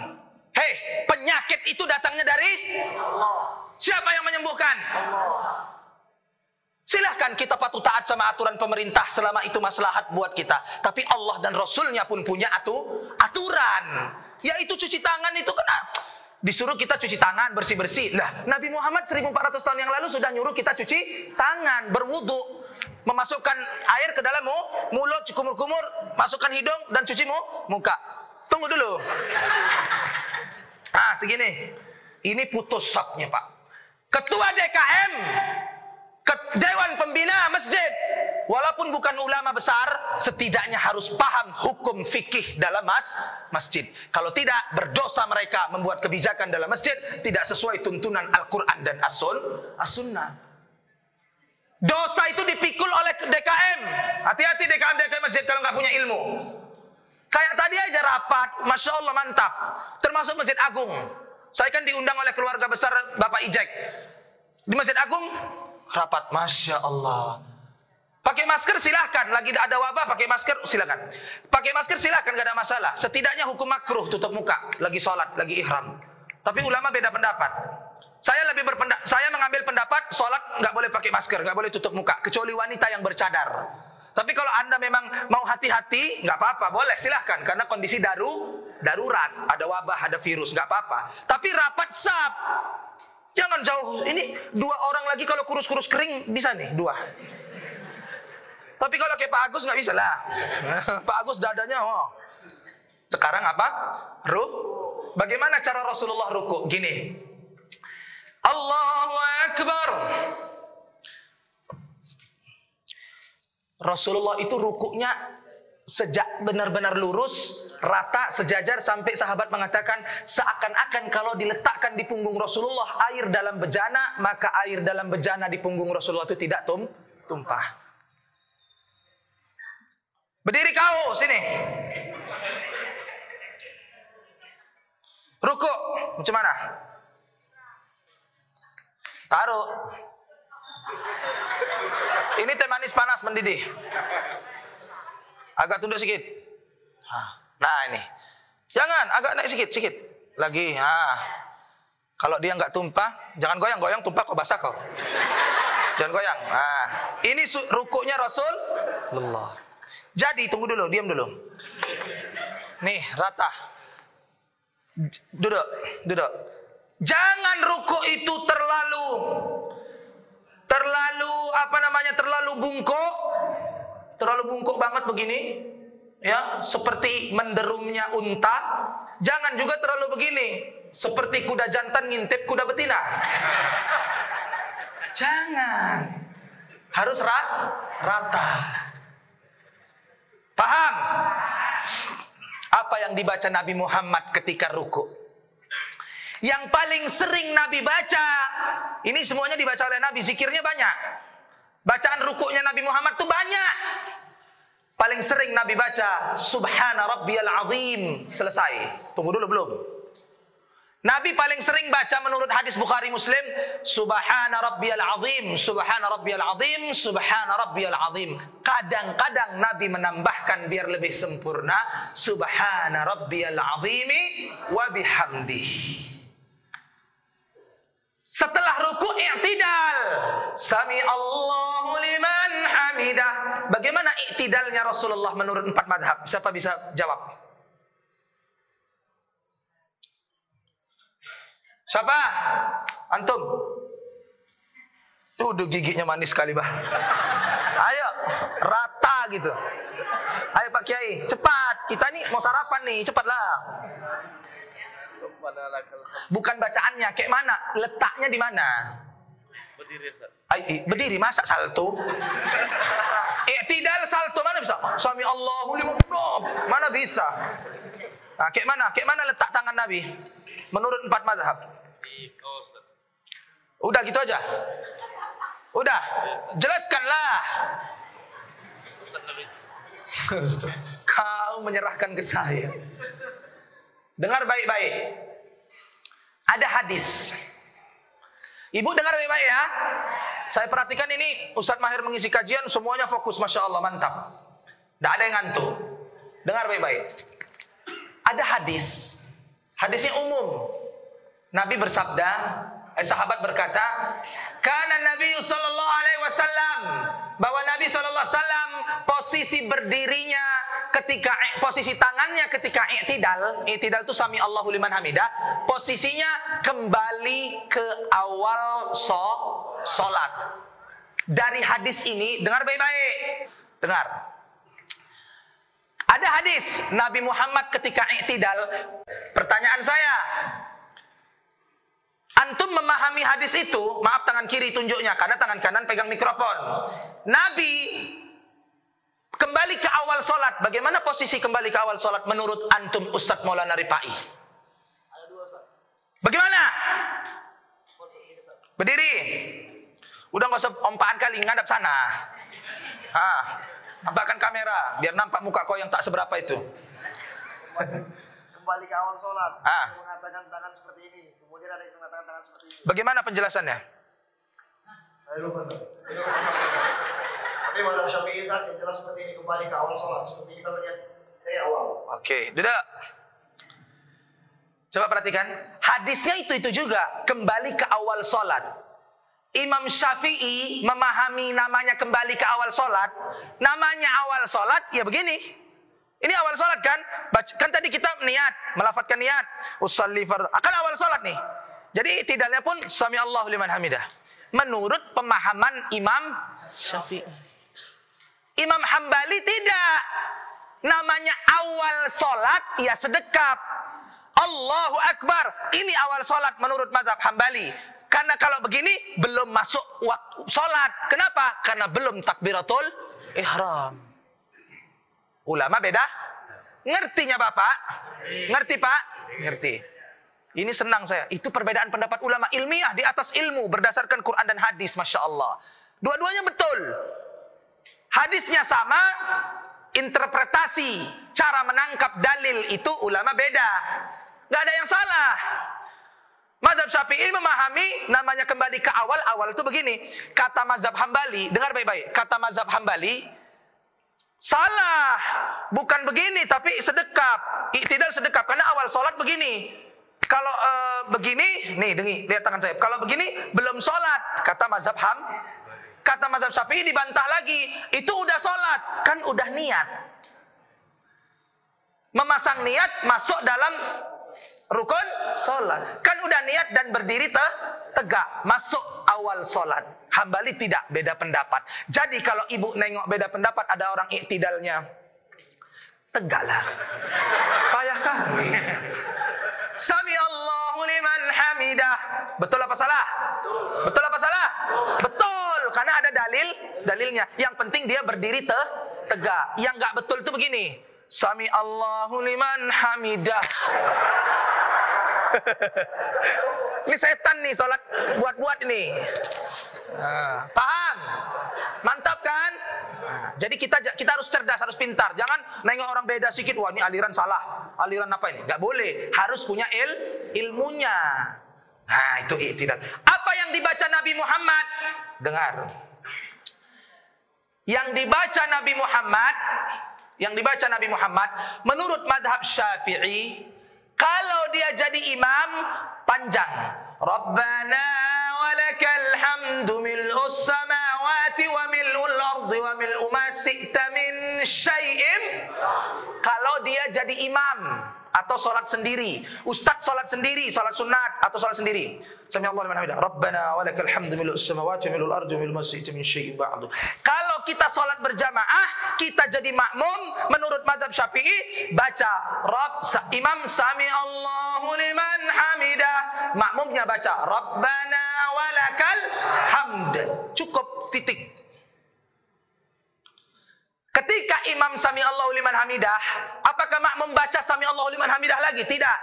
Hei, penyakit itu datangnya dari Allah. Siapa yang menyembuhkan? Allah. Silahkan kita patuh taat sama aturan pemerintah selama itu maslahat buat kita. Tapi Allah dan Rasulnya pun punya atu, aturan. Yaitu cuci tangan itu kena disuruh kita cuci tangan bersih-bersih. Nah, Nabi Muhammad 1400 tahun yang lalu sudah nyuruh kita cuci tangan, berwudu, memasukkan air ke dalam mulut, kumur-kumur, masukkan hidung dan cuci muka. Tunggu dulu. Ah, segini. Ini putus sapnya, Pak. Ketua DKM, Dewan Pembina Masjid, walaupun bukan ulama besar, setidaknya harus paham hukum fikih dalam mas masjid. Kalau tidak, berdosa mereka membuat kebijakan dalam masjid tidak sesuai tuntunan Al-Quran dan As-Sun, As-Sunnah. Dosa itu dipikul oleh DKM. Hati-hati DKM DKM masjid kalau nggak punya ilmu. Kayak tadi aja rapat, Masya Allah mantap. Termasuk Masjid Agung. Saya kan diundang oleh keluarga besar Bapak Ijek. Di Masjid Agung, rapat, Masya Allah. Pakai masker silahkan, lagi ada wabah pakai masker silahkan. Pakai masker silahkan, gak ada masalah. Setidaknya hukum makruh tutup muka, lagi sholat, lagi ihram. Tapi ulama beda pendapat. Saya lebih berpendapat, saya mengambil pendapat sholat nggak boleh pakai masker, nggak boleh tutup muka, kecuali wanita yang bercadar. Tapi kalau Anda memang mau hati-hati, nggak apa-apa, boleh silahkan. Karena kondisi daru, darurat, ada wabah, ada virus, nggak apa-apa. Tapi rapat sab, jangan jauh. Ini dua orang lagi kalau kurus-kurus kering bisa nih dua. Tapi kalau kayak Pak Agus nggak bisa lah. Pak Agus dadanya, oh. Sekarang apa? Ruk. Bagaimana cara Rasulullah ruku? Gini. Allahu Akbar. Rasulullah itu rukuknya sejak benar-benar lurus, rata, sejajar sampai sahabat mengatakan seakan-akan kalau diletakkan di punggung Rasulullah air dalam bejana, maka air dalam bejana di punggung Rasulullah itu tidak tum tumpah. Berdiri kau sini. Rukuk macam mana? Taruh. Ini teh manis panas mendidih. Agak tunduk sedikit. Nah ini. Jangan, agak naik sedikit, sedikit. Lagi. Nah. Kalau dia nggak tumpah, jangan goyang-goyang tumpah kok basah kok. Jangan goyang. Nah, ini rukuknya Rasulullah. Jadi tunggu dulu, diam dulu. Nih, rata. Duduk, duduk. Jangan ruku itu terlalu terlalu apa namanya terlalu bungkuk. Terlalu bungkuk banget begini ya. Seperti menderumnya unta. Jangan juga terlalu begini. Seperti kuda jantan ngintip kuda betina. Jangan. Harus rat, rata paham apa yang dibaca Nabi Muhammad ketika ruku yang paling sering Nabi baca, ini semuanya dibaca oleh Nabi, zikirnya banyak. Bacaan rukuknya Nabi Muhammad tuh banyak. Paling sering Nabi baca, Subhana Rabbiyal Azim. Selesai. Tunggu dulu belum? Nabi paling sering baca menurut hadis Bukhari Muslim, Subhana Rabbiyal Azim, Subhana Rabbiyal Azim, Subhana Rabbiyal Azim. Kadang-kadang Nabi menambahkan biar lebih sempurna, Subhana Rabbiyal Azimi wa bihamdihi. Setelah ruku i'tidal. Sami Allahu liman hamidah. Bagaimana i'tidalnya Rasulullah menurut empat madhab? Siapa bisa jawab? Siapa? Antum? Tuh giginya manis sekali bah. Ayo, rata gitu. Ayo Pak Kiai, cepat. Kita nih mau sarapan nih, cepatlah. Bukan bacaannya, kayak mana? Letaknya di mana? Berdiri, Ay, berdiri masa salto? Eh, tidak salto mana bisa? Suami Allahu Mana bisa? Nah, kayak mana? Kayak mana letak tangan Nabi? Menurut empat madhab. Udah gitu aja. Udah, jelaskanlah. Kau menyerahkan ke saya. Dengar baik-baik. Ada hadis. Ibu dengar baik-baik ya. Saya perhatikan ini Ustadz Mahir mengisi kajian semuanya fokus Masya Allah mantap. Tidak ada yang ngantuk. Dengar baik-baik. Ada hadis. Hadisnya umum. Nabi bersabda, eh, sahabat berkata, karena Nabi Sallallahu Alaihi Wasallam bahwa Nabi Sallallahu Alaihi Wasallam posisi berdirinya ketika posisi tangannya ketika i'tidal, i'tidal itu sami Allahu liman hamidah, posisinya kembali ke awal so, salat. Dari hadis ini, dengar baik-baik. Dengar. Ada hadis Nabi Muhammad ketika i'tidal. Pertanyaan saya, Antum memahami hadis itu, maaf tangan kiri tunjuknya karena tangan kanan pegang mikrofon. Nabi kembali ke awal solat. Bagaimana posisi kembali ke awal solat menurut antum Ustadz Maulana Ripai? Bagaimana? Berdiri. Udah nggak usah ompaan kali ngadap sana. Ah, nampakkan kamera biar nampak muka kau yang tak seberapa itu. Kembali ke awal sholat. Ah. Mengatakan tangan seperti ini. Kemudian ada yang mengatakan tangan seperti ini. Bagaimana penjelasannya? Saya lupa. Tapi mazhab Syafi'i saat yang jelas seperti ini kembali ke awal sholat. Seperti kita melihat dari awal. Oke, duduk. Coba perhatikan, hadisnya itu itu juga kembali ke awal solat. Imam Syafi'i memahami namanya kembali ke awal solat. Namanya awal solat, ya begini. Ini awal solat kan? Kan tadi kita niat, melafatkan niat. Usalli. Akan awal solat nih. Jadi tidaknya pun sami Allahu liman hamidah. Menurut pemahaman Imam Syafi'i. Imam Hambali tidak. Namanya awal solat, ya sedekap. Allahu Akbar. Ini awal solat menurut mazhab Hambali. Karena kalau begini, belum masuk waktu solat. Kenapa? Karena belum takbiratul ihram. Ulama beda? Ngertinya Bapak? Ngerti Pak? Ngerti. Ini senang saya. Itu perbedaan pendapat ulama ilmiah di atas ilmu berdasarkan Quran dan hadis. Masya Allah. Dua-duanya betul. Hadisnya sama, interpretasi, cara menangkap dalil itu ulama beda. Gak ada yang salah. Mazhab Syafi'i memahami namanya kembali ke awal. Awal itu begini. Kata mazhab Hambali, dengar baik-baik. Kata mazhab Hambali, salah. Bukan begini, tapi sedekap. Tidak sedekap, karena awal sholat begini. Kalau eh, begini, nih dengi, lihat tangan saya. Kalau begini, belum sholat. Kata mazhab Ham. Kata mazhab Syafi'i dibantah lagi. Itu udah sholat. Kan udah niat. Memasang niat masuk dalam rukun sholat. Kan udah niat dan berdiri te tegak. Masuk awal sholat. Hambali tidak beda pendapat. Jadi kalau ibu nengok beda pendapat ada orang iktidalnya. Tegaklah. Payah kali. Sami Allahu liman hamidah. Betul apa salah? Betul apa salah? Betul. Karena ada dalil, dalilnya. Yang penting dia berdiri te tegak. Yang nggak betul itu begini. Sami Allahu liman hamidah. ini setan nih sholat buat-buat ini. Nah, paham? Mantap kan? Nah, jadi kita kita harus cerdas, harus pintar. Jangan nengok orang beda sedikit, wah ini aliran salah. Aliran apa ini? Gak boleh. Harus punya il ilmunya. Nah, itu tidak. Apa yang dibaca Nabi Muhammad? Dengar. Yang dibaca Nabi Muhammad, yang dibaca Nabi Muhammad menurut madhab Syafi'i, kalau dia jadi imam panjang. Rabbana walakal hamdu mil'us samawati wa mil'ul ardi wa mil'u ma min syai'in. Kalau dia jadi imam atau sholat sendiri, ustadz sholat sendiri, sholat sunat atau sholat sendiri. Sami Allah liman hamidah. Rabbana walakal hamdu mil'us samawati wa mil'ul ardi wa mil'u ma si'ta min syai'in ba'du. Kalau kita sholat berjamaah, kita jadi makmum menurut madhab syafi'i, baca Rabb, imam sami Allahu liman hamidah. Makmumnya baca Rabbana walakal hamd. Cukup titik. Ketika imam sami Allahu liman hamidah, apakah makmum baca sami Allahu liman hamidah lagi? Tidak.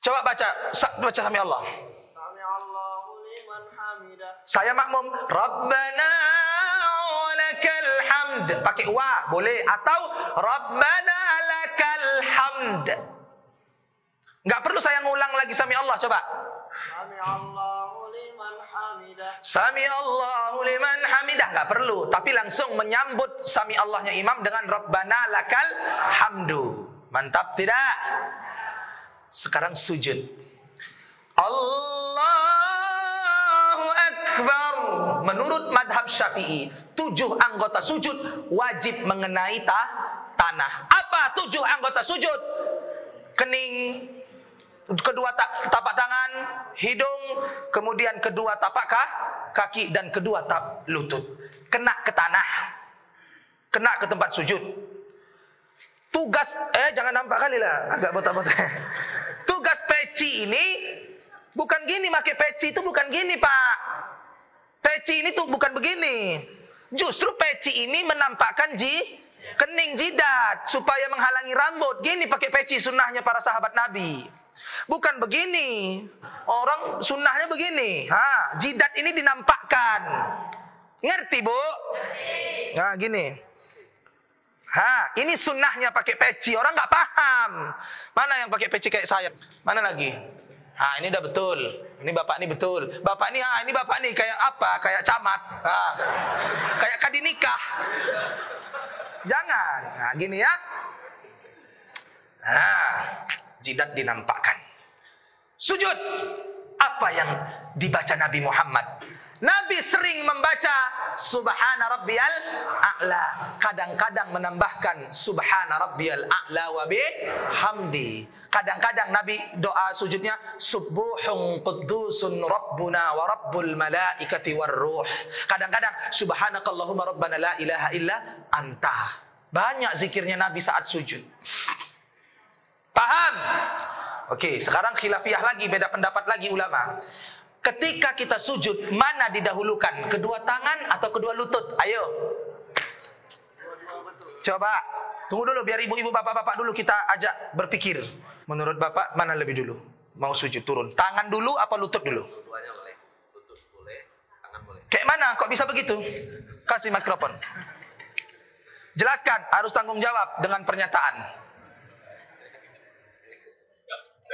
Coba baca, baca sami Allah. Sami Allahu liman hamidah. Saya makmum. Rabbana lakal hamd. Pakai wa boleh atau Rabbana lakal hamd. Enggak perlu saya ngulang lagi sami Allah coba. Sami Allahu liman hamidah. Enggak perlu, tapi langsung menyambut sami Allahnya imam dengan Rabbana lakal hamdu. Mantap tidak? Sekarang sujud. Allahu Akbar. Menurut madhab syafi'i, tujuh anggota sujud wajib mengenai ta tanah. Apa tujuh anggota sujud? Kening, kedua ta- tapak tangan, hidung, kemudian kedua tapak ka- kaki dan kedua tap lutut. Kena ke tanah. Kena ke tempat sujud. Tugas eh jangan nampak kali lah, agak botak-botak. Tugas peci ini bukan gini pakai peci itu bukan gini, Pak. Peci ini tuh bukan begini. Justru peci ini menampakkan ji kening jidat supaya menghalangi rambut. Gini pakai peci sunnahnya para sahabat Nabi. Bukan begini. Orang sunnahnya begini. Ha, jidat ini dinampakkan. Ngerti, Bu? Nah, gini. Ha, ini sunnahnya pakai peci. Orang nggak paham. Mana yang pakai peci kayak saya? Mana lagi? Ah, ini udah betul. Ini bapak ini betul. Bapak ini, ah, ini bapak ini kayak apa? Kayak camat. Ah, kayak kadi nikah. Jangan. Nah, gini ya. Nah, jidat dinampakkan. Sujud. Apa yang dibaca Nabi Muhammad? Nabi sering membaca Subhana Rabbiyal A'la. Kadang-kadang menambahkan Subhana Rabbiyal A'la wa bihamdi. Kadang-kadang Nabi doa sujudnya Subuhun Quddusun Rabbuna wa Rabbul Malaikati war. Kadang-kadang Subhanakallahumma Rabbana la ilaha illa anta. Banyak zikirnya Nabi saat sujud. Paham? Oke, sekarang khilafiyah lagi, beda pendapat lagi ulama. Ketika kita sujud, mana didahulukan? Kedua tangan atau kedua lutut? Ayo. Coba, tunggu dulu biar ibu-ibu bapak-bapak dulu kita ajak berpikir. Menurut bapak, mana lebih dulu? Mau sujud turun. Tangan dulu apa lutut dulu? Keduanya boleh, lutut boleh, tangan boleh. Kayak mana? Kok bisa begitu? Kasih mikrofon. Jelaskan, harus tanggung jawab dengan pernyataan.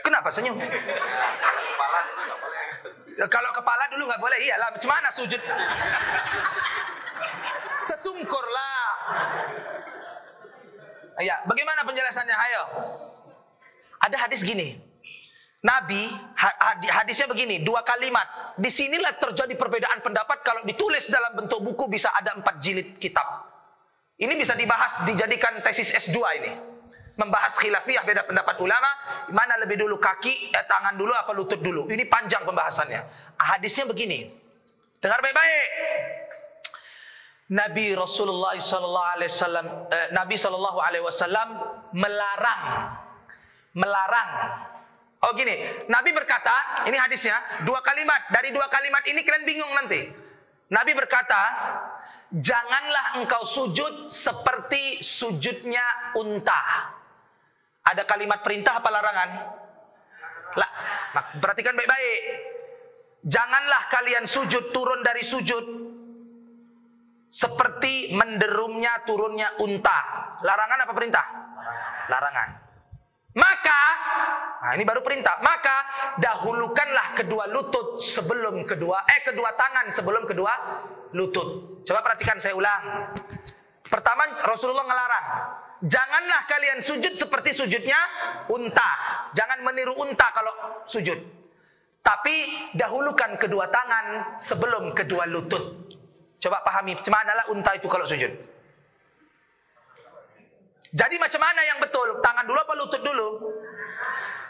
Kenapa senyum? Kepala nggak boleh. Kalau kepala dulu nggak boleh, iyalah. Macam mana sujud? Tersungkurlah. Ya, bagaimana penjelasannya? Ayo. Ada hadis gini. Nabi ha- hadi- hadisnya begini, dua kalimat. Di sinilah terjadi perbedaan pendapat kalau ditulis dalam bentuk buku bisa ada empat jilid kitab. Ini bisa dibahas dijadikan tesis S2 ini. Membahas khilafiyah beda pendapat ulama, mana lebih dulu kaki, eh, tangan dulu apa lutut dulu. Ini panjang pembahasannya. Hadisnya begini. Dengar baik-baik. Nabi Rasulullah sallallahu alaihi wasallam eh, Nabi sallallahu alaihi wasallam melarang melarang Oh gini, Nabi berkata, ini hadisnya, dua kalimat. Dari dua kalimat ini kalian bingung nanti. Nabi berkata, janganlah engkau sujud seperti sujudnya unta. Ada kalimat perintah apa larangan? Lah, perhatikan baik-baik. Janganlah kalian sujud turun dari sujud seperti menderumnya turunnya unta. Larangan apa perintah? Larangan. Maka, nah ini baru perintah. Maka dahulukanlah kedua lutut sebelum kedua eh kedua tangan sebelum kedua lutut. Coba perhatikan saya ulang. Pertama Rasulullah ngelarang, janganlah kalian sujud seperti sujudnya unta. Jangan meniru unta kalau sujud. Tapi dahulukan kedua tangan sebelum kedua lutut. Coba pahami, macam lah unta itu kalau sujud? Jadi macam mana yang betul? Tangan dulu apa lutut dulu?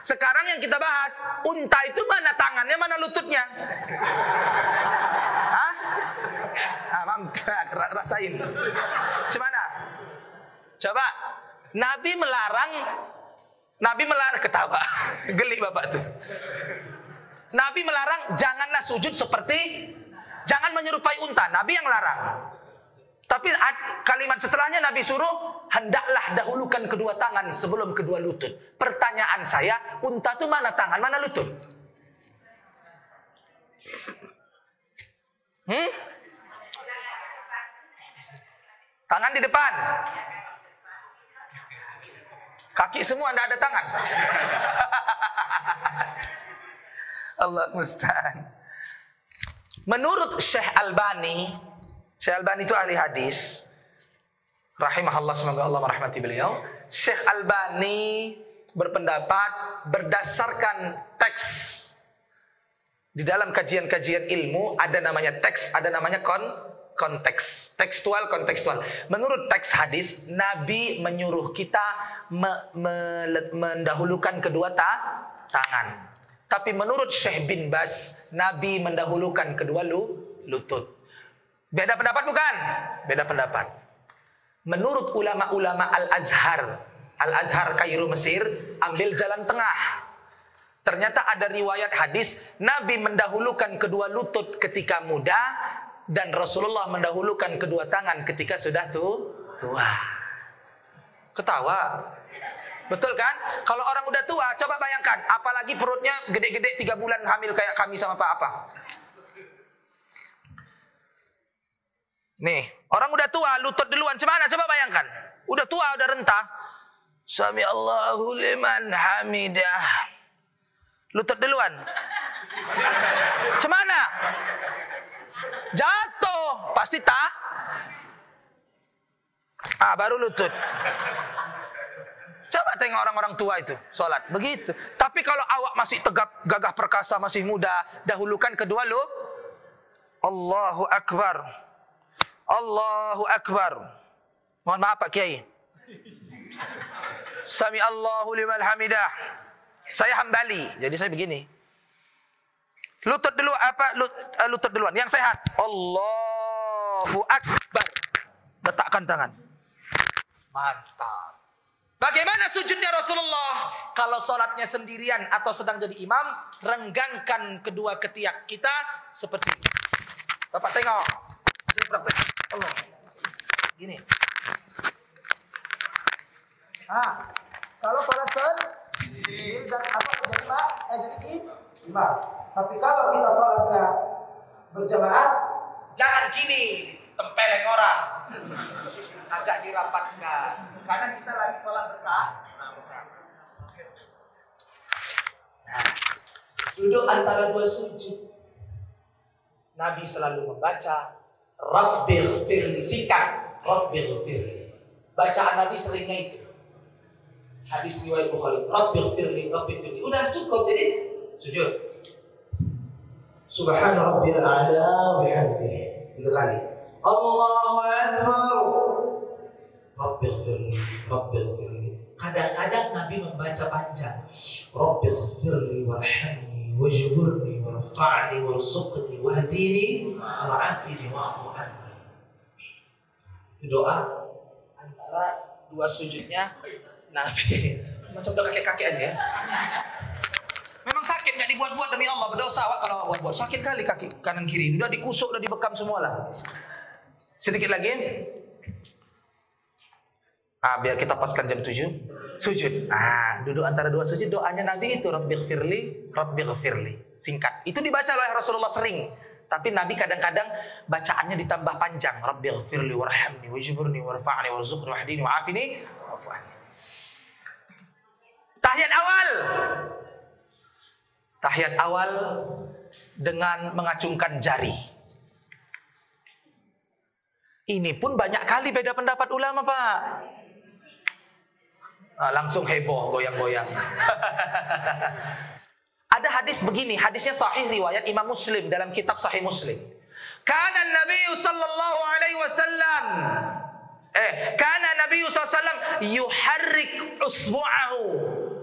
Sekarang yang kita bahas, unta itu mana tangannya, mana lututnya? Hah? Ah, rasain. Coba, Nabi melarang, Nabi melarang ketawa, geli bapak tuh. Nabi melarang janganlah sujud seperti, jangan menyerupai unta. Nabi yang larang. Tapi kalimat setelahnya Nabi suruh hendaklah dahulukan kedua tangan sebelum kedua lutut. Pertanyaan saya, unta itu mana tangan, mana lutut? Hmm? Tangan di depan. Kaki semua tidak ada tangan. Allah musta'an. Menurut Syekh Albani, Syekh Albani itu ahli hadis. Rahimahullah semoga Allah merahmati beliau. Syekh Albani berpendapat berdasarkan teks di dalam kajian-kajian ilmu ada namanya teks, ada namanya kon konteks, tekstual, kontekstual. Menurut teks hadis, Nabi menyuruh kita me- me- mendahulukan kedua ta tangan. Tapi menurut Syekh bin Bas, Nabi mendahulukan kedua lu lutut. Beda pendapat bukan? Beda pendapat. Menurut ulama-ulama Al-Azhar, Al-Azhar Kairo Mesir, ambil jalan tengah. Ternyata ada riwayat hadis Nabi mendahulukan kedua lutut ketika muda dan Rasulullah mendahulukan kedua tangan ketika sudah tu, tua. Ketawa. Betul kan? Kalau orang udah tua, coba bayangkan, apalagi perutnya gede-gede tiga bulan hamil kayak kami sama Pak apa. Nih, orang udah tua, lutut duluan, cemana? Coba bayangkan. Udah tua, udah rentah. Sami Allahu liman hamidah. Lutut duluan. Cemana? Jatuh, pasti tak? Ah, baru lutut. Coba tengok orang-orang tua itu sholat begitu. Tapi kalau awak masih tegak, gagah perkasa, masih muda, dahulukan kedua lu. Allahu Akbar. Allahu Akbar. Mohon maaf Pak Kiai. Sami Allahu liman hamidah. Saya hambali, jadi saya begini. Lutut dulu apa lut, uh, lutut duluan yang sehat. Allahu Akbar. Letakkan tangan. Mantap. Bagaimana sujudnya Rasulullah? Kalau sholatnya sendirian atau sedang jadi imam, renggangkan kedua ketiak kita seperti ini. Bapak tengok. Allah. Gini. Ah, kalau sholat sendiri dan apa jadi imam, eh jadi imam. Tapi kalau kita sholatnya berjamaah, jangan gini, tempeleng orang. Agak dirapatkan. Karena kita lagi sholat bersama. Nah, duduk antara dua sujud. Nabi selalu membaca Rabbil firli singkat Rabbil firli Bacaan Nabi seringnya itu Hadis riwayat Bukhari Rabbil firli Rabbil firli Udah cukup jadi sujud Subhana rabbil a'la bihamdih Tiga kali Allahu Akbar. Rabbil firli Rabbil firli. Kadang-kadang Nabi membaca panjang. Rabbil firli warhamni wajburni warfa'ni warzuqni wahdini wa'afini wa'fu anni. Itu doa antara dua sujudnya Nabi. Macam udah kakek-kakek aja ya Memang sakit nggak dibuat-buat demi Allah berdosa. Awak kalau buat-buat sakit kali kaki kanan kiri. Udah dikusuk udah dibekam semua lah sedikit lagi. Ah biar kita paskan jam 7 sujud. Ah duduk antara dua sujud doanya Nabi itu Rabbighfirli Rabbighfirli singkat. Itu dibaca oleh Rasulullah sering. Tapi Nabi kadang-kadang bacaannya ditambah panjang. Rabbighfirli warhamni wajburni warfa'ni warzuqni wahdini wa'afini wa'fu anni tahiyat awal Tahiyat awal dengan mengacungkan jari. Ini pun banyak kali beda pendapat ulama, Pak. Nah, langsung heboh, goyang-goyang. Ada hadis begini, hadisnya sahih riwayat Imam Muslim dalam kitab Sahih Muslim. Kana Nabi sallallahu alaihi wasallam eh kana Nabi sallallahu alaihi wasallam yuharrik usbu'ahu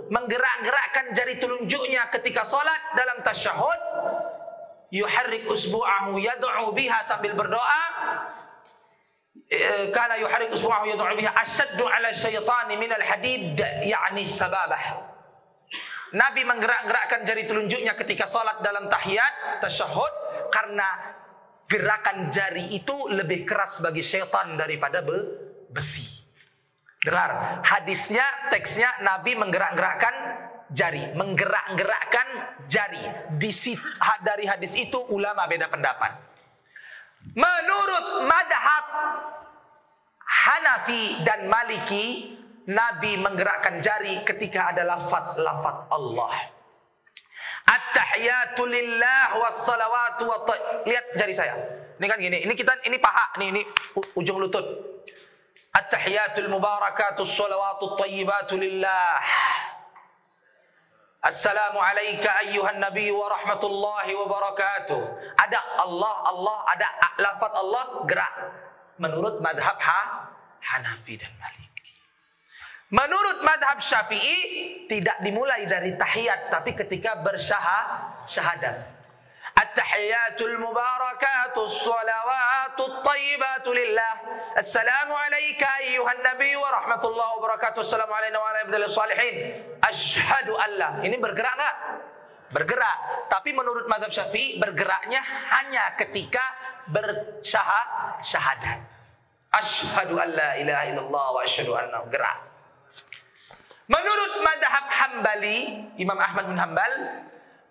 menggerak-gerakkan jari telunjuknya ketika salat dalam tasyahud yuharrik usbu'ahu yad'u biha sambil berdoa kana yuharrik usbu'ahu yad'u biha ashaddu 'ala syaitani min al-hadid yakni sababah Nabi menggerak-gerakkan jari telunjuknya ketika salat dalam tahiyat tasyahud karena Gerakan jari itu lebih keras bagi syaitan daripada be besi. Dengar, hadisnya, teksnya Nabi menggerak-gerakkan jari, menggerak-gerakkan jari. Di dari hadis itu ulama beda pendapat. Menurut madhab Hanafi dan Maliki, Nabi menggerakkan jari ketika ada lafat-lafat Allah. At-tahiyatu lillah wassalawatu wa Lihat jari saya. Ini kan gini, ini kita ini paha nih, ini ujung lutut. Mubarakatus salawatut tayyibatu lillah. Assalamu alayka ayyuhan nabi wa rahmatullahi wa barakatuh. Ada Allah, Allah, ada lafaz Allah gerak. Menurut madhab ha, Hanafi dan Maliki. Menurut madhab Syafi'i tidak dimulai dari tahiyat tapi ketika bersyahadat. Syahadat. Salawatut tayyibatu lillah. Assalamu alayka ayyuhan nabi wa rahmatullahi wa barakatuh. Assalamu alayna wa ala ibadillah salihin. Ashhadu an la. Ini bergerak enggak? Bergerak. Tapi menurut mazhab Syafi'i bergeraknya hanya ketika bersyahadat. Ashhadu an la ilaha illallah wa ashhadu anna gerak. Menurut madhab Hambali, Imam Ahmad bin Hambal,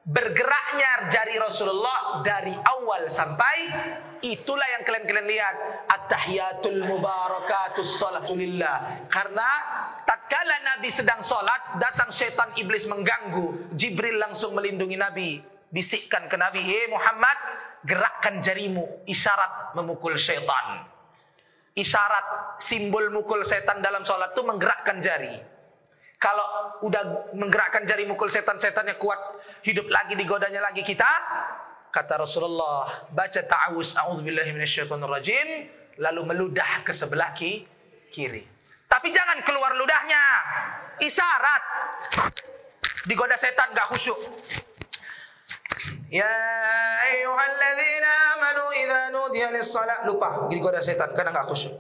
bergeraknya jari Rasulullah dari awal sampai itulah yang kalian-kalian lihat. At-tahiyatul mubarakatus salatulillah karena tatkala Nabi sedang salat datang syaitan iblis mengganggu. Jibril langsung melindungi Nabi. Bisikkan ke Nabi "Hei Muhammad gerakkan jarimu. Isyarat memukul syaitan. Isyarat simbol mukul setan dalam salat itu menggerakkan jari. Kalau udah menggerakkan jari mukul setan-setannya kuat, hidup lagi digodanya lagi kita, kata Rasulullah, baca ta'awuz a'udzubillahi minasyaitonirrajim, lalu meludah ke sebelah ki, kiri. Tapi jangan keluar ludahnya. Isyarat. Digoda setan gak khusyuk. Ya ayyuhalladzina amanu idza nudiya lis-shalah lupa digoda setan karena gak khusyuk.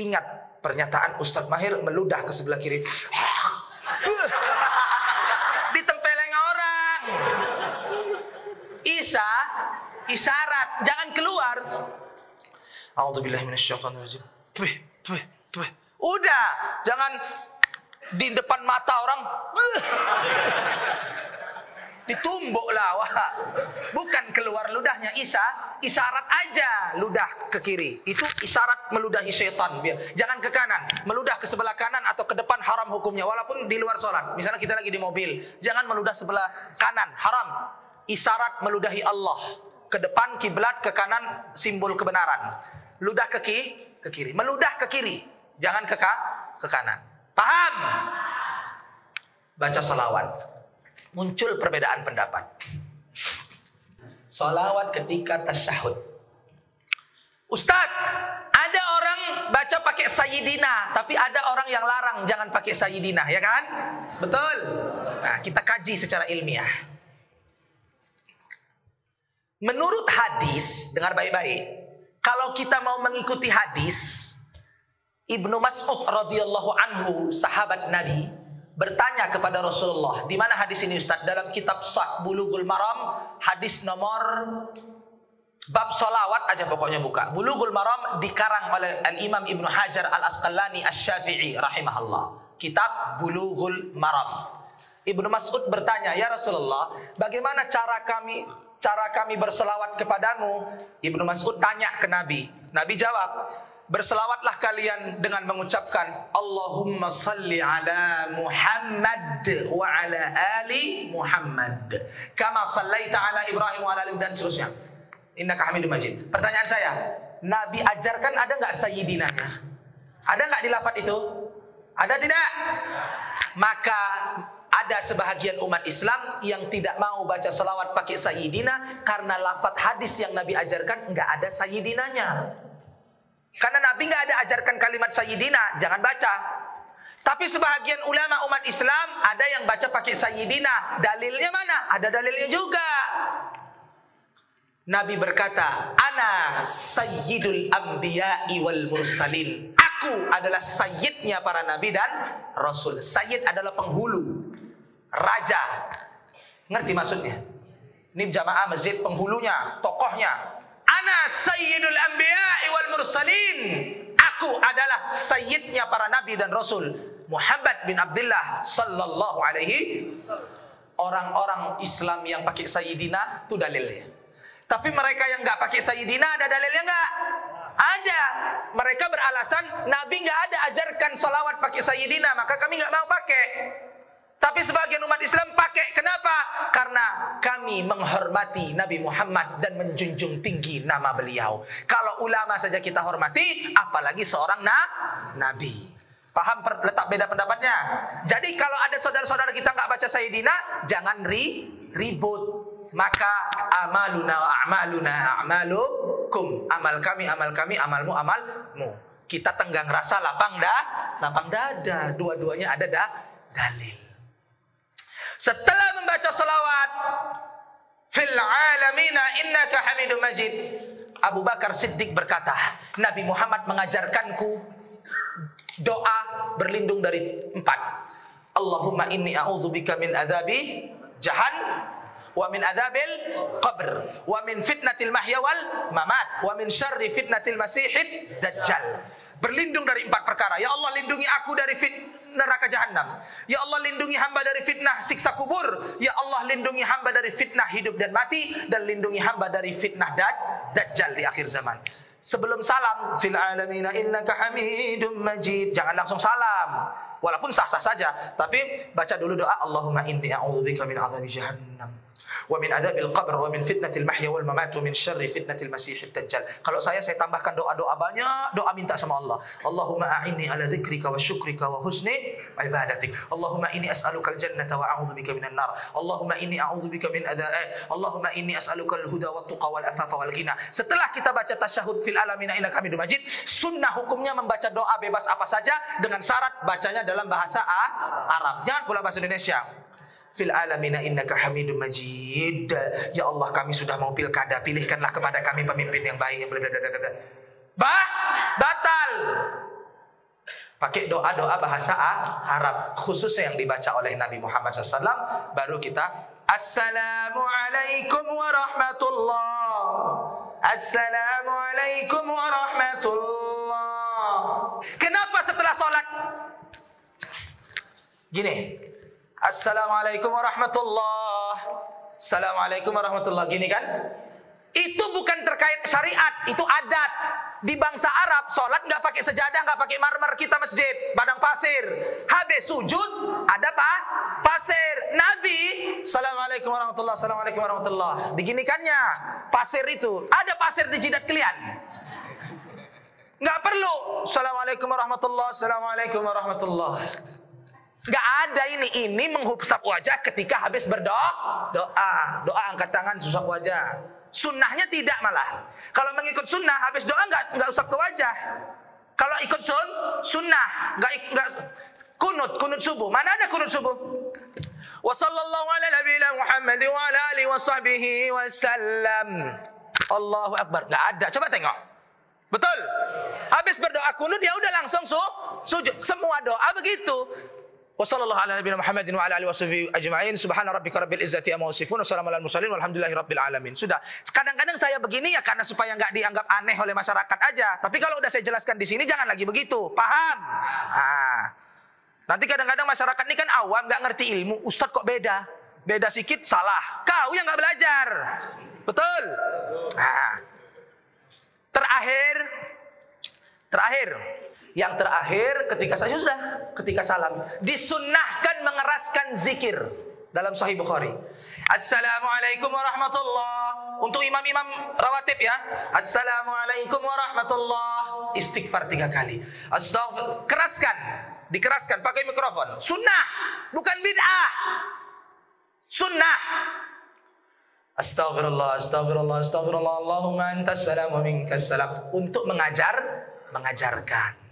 Ingat pernyataan Ustadz Mahir meludah ke sebelah kiri. Ditempeleng orang. Isa, isyarat, jangan keluar. Tuh, tuh, tuh. Udah, jangan di depan mata orang. Ditumbuk lah, wah. Bukan keluar ludahnya Isa, isyarat aja ludah ke kiri. Itu isyarat meludahi. Biar jangan ke kanan, meludah ke sebelah kanan atau ke depan haram hukumnya walaupun di luar sholat. Misalnya kita lagi di mobil, jangan meludah sebelah kanan, haram. Isyarat meludahi Allah. Ke depan kiblat, ke kanan simbol kebenaran. Ludah ke kiri, ke kiri. Meludah ke kiri, jangan ke ka, ke kanan. Paham? Baca salawat. Muncul perbedaan pendapat. Salawat ketika tasyahud. Ustadz, ada orang baca pakai sayyidina, tapi ada orang yang larang jangan pakai sayyidina, ya kan? Betul. Nah, kita kaji secara ilmiah. Menurut hadis, dengar baik-baik. Kalau kita mau mengikuti hadis, Ibnu Mas'ud radhiyallahu anhu, sahabat Nabi, bertanya kepada Rasulullah, di mana hadis ini Ustaz? Dalam kitab Sah Bulughul Maram, hadis nomor bab solawat aja pokoknya buka. Bulughul Maram dikarang oleh Al-Imam Ibnu Hajar Al-Asqalani Asy-Syafi'i rahimahullah. Kitab Bulughul Maram. Ibnu Mas'ud bertanya, "Ya Rasulullah, bagaimana cara kami cara kami berselawat kepadamu?" Ibnu Mas'ud tanya ke Nabi. Nabi jawab, "Berselawatlah kalian dengan mengucapkan Allahumma salli ala Muhammad wa ala ali Muhammad. Kama sallaita ala Ibrahim wa ala ali dan seterusnya." Innaka Hamidum Majid. Pertanyaan saya, Nabi ajarkan ada nggak sayyidinanya? Ada nggak di lafaz itu? Ada tidak? Maka ada sebahagian umat Islam yang tidak mau baca salawat pakai sayyidina karena lafaz hadis yang Nabi ajarkan nggak ada sayyidinanya. Karena Nabi nggak ada ajarkan kalimat sayyidina, jangan baca. Tapi sebahagian ulama umat Islam ada yang baca pakai sayyidina. Dalilnya mana? Ada dalilnya juga. Nabi berkata, "Ana sayyidul anbiya'i wal mursalin." Aku adalah sayyidnya para nabi dan rasul. Sayyid adalah penghulu, raja. Ngerti maksudnya? Ini jamaah masjid penghulunya, tokohnya. Ana sayyidul anbiya'i wal mursalin. Aku adalah sayyidnya para nabi dan rasul. Muhammad bin Abdullah sallallahu alaihi orang-orang Islam yang pakai sayyidina itu dalilnya. Tapi mereka yang nggak pakai sayyidina ada dalilnya nggak? Ada. Mereka beralasan Nabi nggak ada ajarkan salawat pakai sayyidina, maka kami nggak mau pakai. Tapi sebagian umat Islam pakai. Kenapa? Karena kami menghormati Nabi Muhammad dan menjunjung tinggi nama beliau. Kalau ulama saja kita hormati, apalagi seorang na nabi. Paham per, letak beda pendapatnya? Jadi kalau ada saudara-saudara kita nggak baca Sayyidina, jangan ri, ribut. Maka amaluna wa a'maluna a'malukum. Amal kami, amal kami, amalmu, amalmu. Kita tenggang rasa lapang dah, lapang dada. Dua-duanya ada dah dalil. Setelah membaca salawat fil alamina innaka hamidum majid. Abu Bakar Siddiq berkata, Nabi Muhammad mengajarkanku doa berlindung dari empat. Allahumma inni a'udzubika min adzabi jahan wa min adzabil qabr wa min fitnatil mahya wal mamat wa min syarri fitnatil masihid dajjal. Berlindung dari empat perkara. Ya Allah lindungi aku dari fit neraka jahanam. Ya Allah lindungi hamba dari fitnah siksa kubur. Ya Allah lindungi hamba dari fitnah hidup dan mati dan lindungi hamba dari fitnah dad dajjal di akhir zaman. Sebelum salam fil alamina innaka hamidum majid. Jangan langsung salam. Walaupun sah-sah saja, tapi baca dulu doa Allahumma inni a'udzubika min adzabi jahannam wa min fitnatil mahya wal mamat wa min syarri fitnatil masihid dajjal. Kalau saya saya tambahkan doa-doa banyak, doa minta sama Allah. Allahumma a'inni ala dzikrika wa syukrika wa husni ibadatik. Allahumma inni as'aluka a'udzubika minan nar. Allahumma inni a'udzubika min adza'i. Allahumma inni as'aluka al-huda wa tuqa wal afafa wal ghina. Setelah kita baca tasyahud fil alamina ila hamidum majid, sunnah hukumnya membaca doa bebas apa saja dengan syarat bacanya dalam bahasa Arab. Jangan pula bahasa Indonesia fil alamina innaka hamidum majid. Ya Allah kami sudah mau pilkada, pilihkanlah kepada kami pemimpin yang baik. Ba batal. Pakai doa-doa bahasa Arab. Khususnya yang dibaca oleh Nabi Muhammad SAW baru kita Assalamualaikum warahmatullah. Assalamualaikum warahmatullah. Kenapa setelah sholat? Gini Assalamualaikum warahmatullah. Assalamualaikum warahmatullah. Gini kan? Itu bukan terkait syariat, itu adat. Di bangsa Arab, sholat nggak pakai sejadah, nggak pakai marmer kita masjid, padang pasir. Habis sujud, ada apa? Pasir. Nabi, Assalamualaikum warahmatullah, Assalamualaikum warahmatullah. Diginikannya, pasir itu. Ada pasir di jidat kalian. Nggak perlu. Assalamualaikum warahmatullah, Assalamualaikum warahmatullah. Gak ada ini. Ini menghusap wajah ketika habis berdoa. Doa. Doa angkat tangan, usap wajah. Sunnahnya tidak malah. Kalau mengikut sunnah, habis doa nggak nggak usap ke wajah. Kalau ikut sun, sunnah. Nggak, nggak kunut, kunut subuh. Mana ada kunut subuh? Wassallallahu ala nabiyina Muhammad wa ala alihi wa sahbihi. Allahu Akbar. Nggak ada. Coba tengok. Betul? Habis berdoa kunut ya udah langsung su sujud. Semua doa begitu. Wassallallahu ala nabiyina Muhammadin wa ala alihi washabihi ajma'in. Subhana rabbika rabbil izzati. Sudah. Kadang-kadang saya begini ya karena supaya nggak dianggap aneh oleh masyarakat aja. Tapi kalau udah saya jelaskan di sini jangan lagi begitu. Paham? Nah. Nanti kadang-kadang masyarakat ini kan awam nggak ngerti ilmu. Ustadz kok beda? Beda sedikit salah. Kau yang nggak belajar. Betul? Nah. Terakhir terakhir yang terakhir ketika saya sudah ketika salam disunnahkan mengeraskan zikir dalam Sahih Bukhari. Assalamualaikum warahmatullah untuk imam-imam rawatib ya. Assalamualaikum warahmatullah istighfar tiga kali. Astaghfir keraskan dikeraskan pakai mikrofon. Sunnah bukan bid'ah. Sunnah. Astagfirullah, astagfirullah, astagfirullah, Allahumma antas salam wa minkas salam. Untuk mengajar, mengajarkan.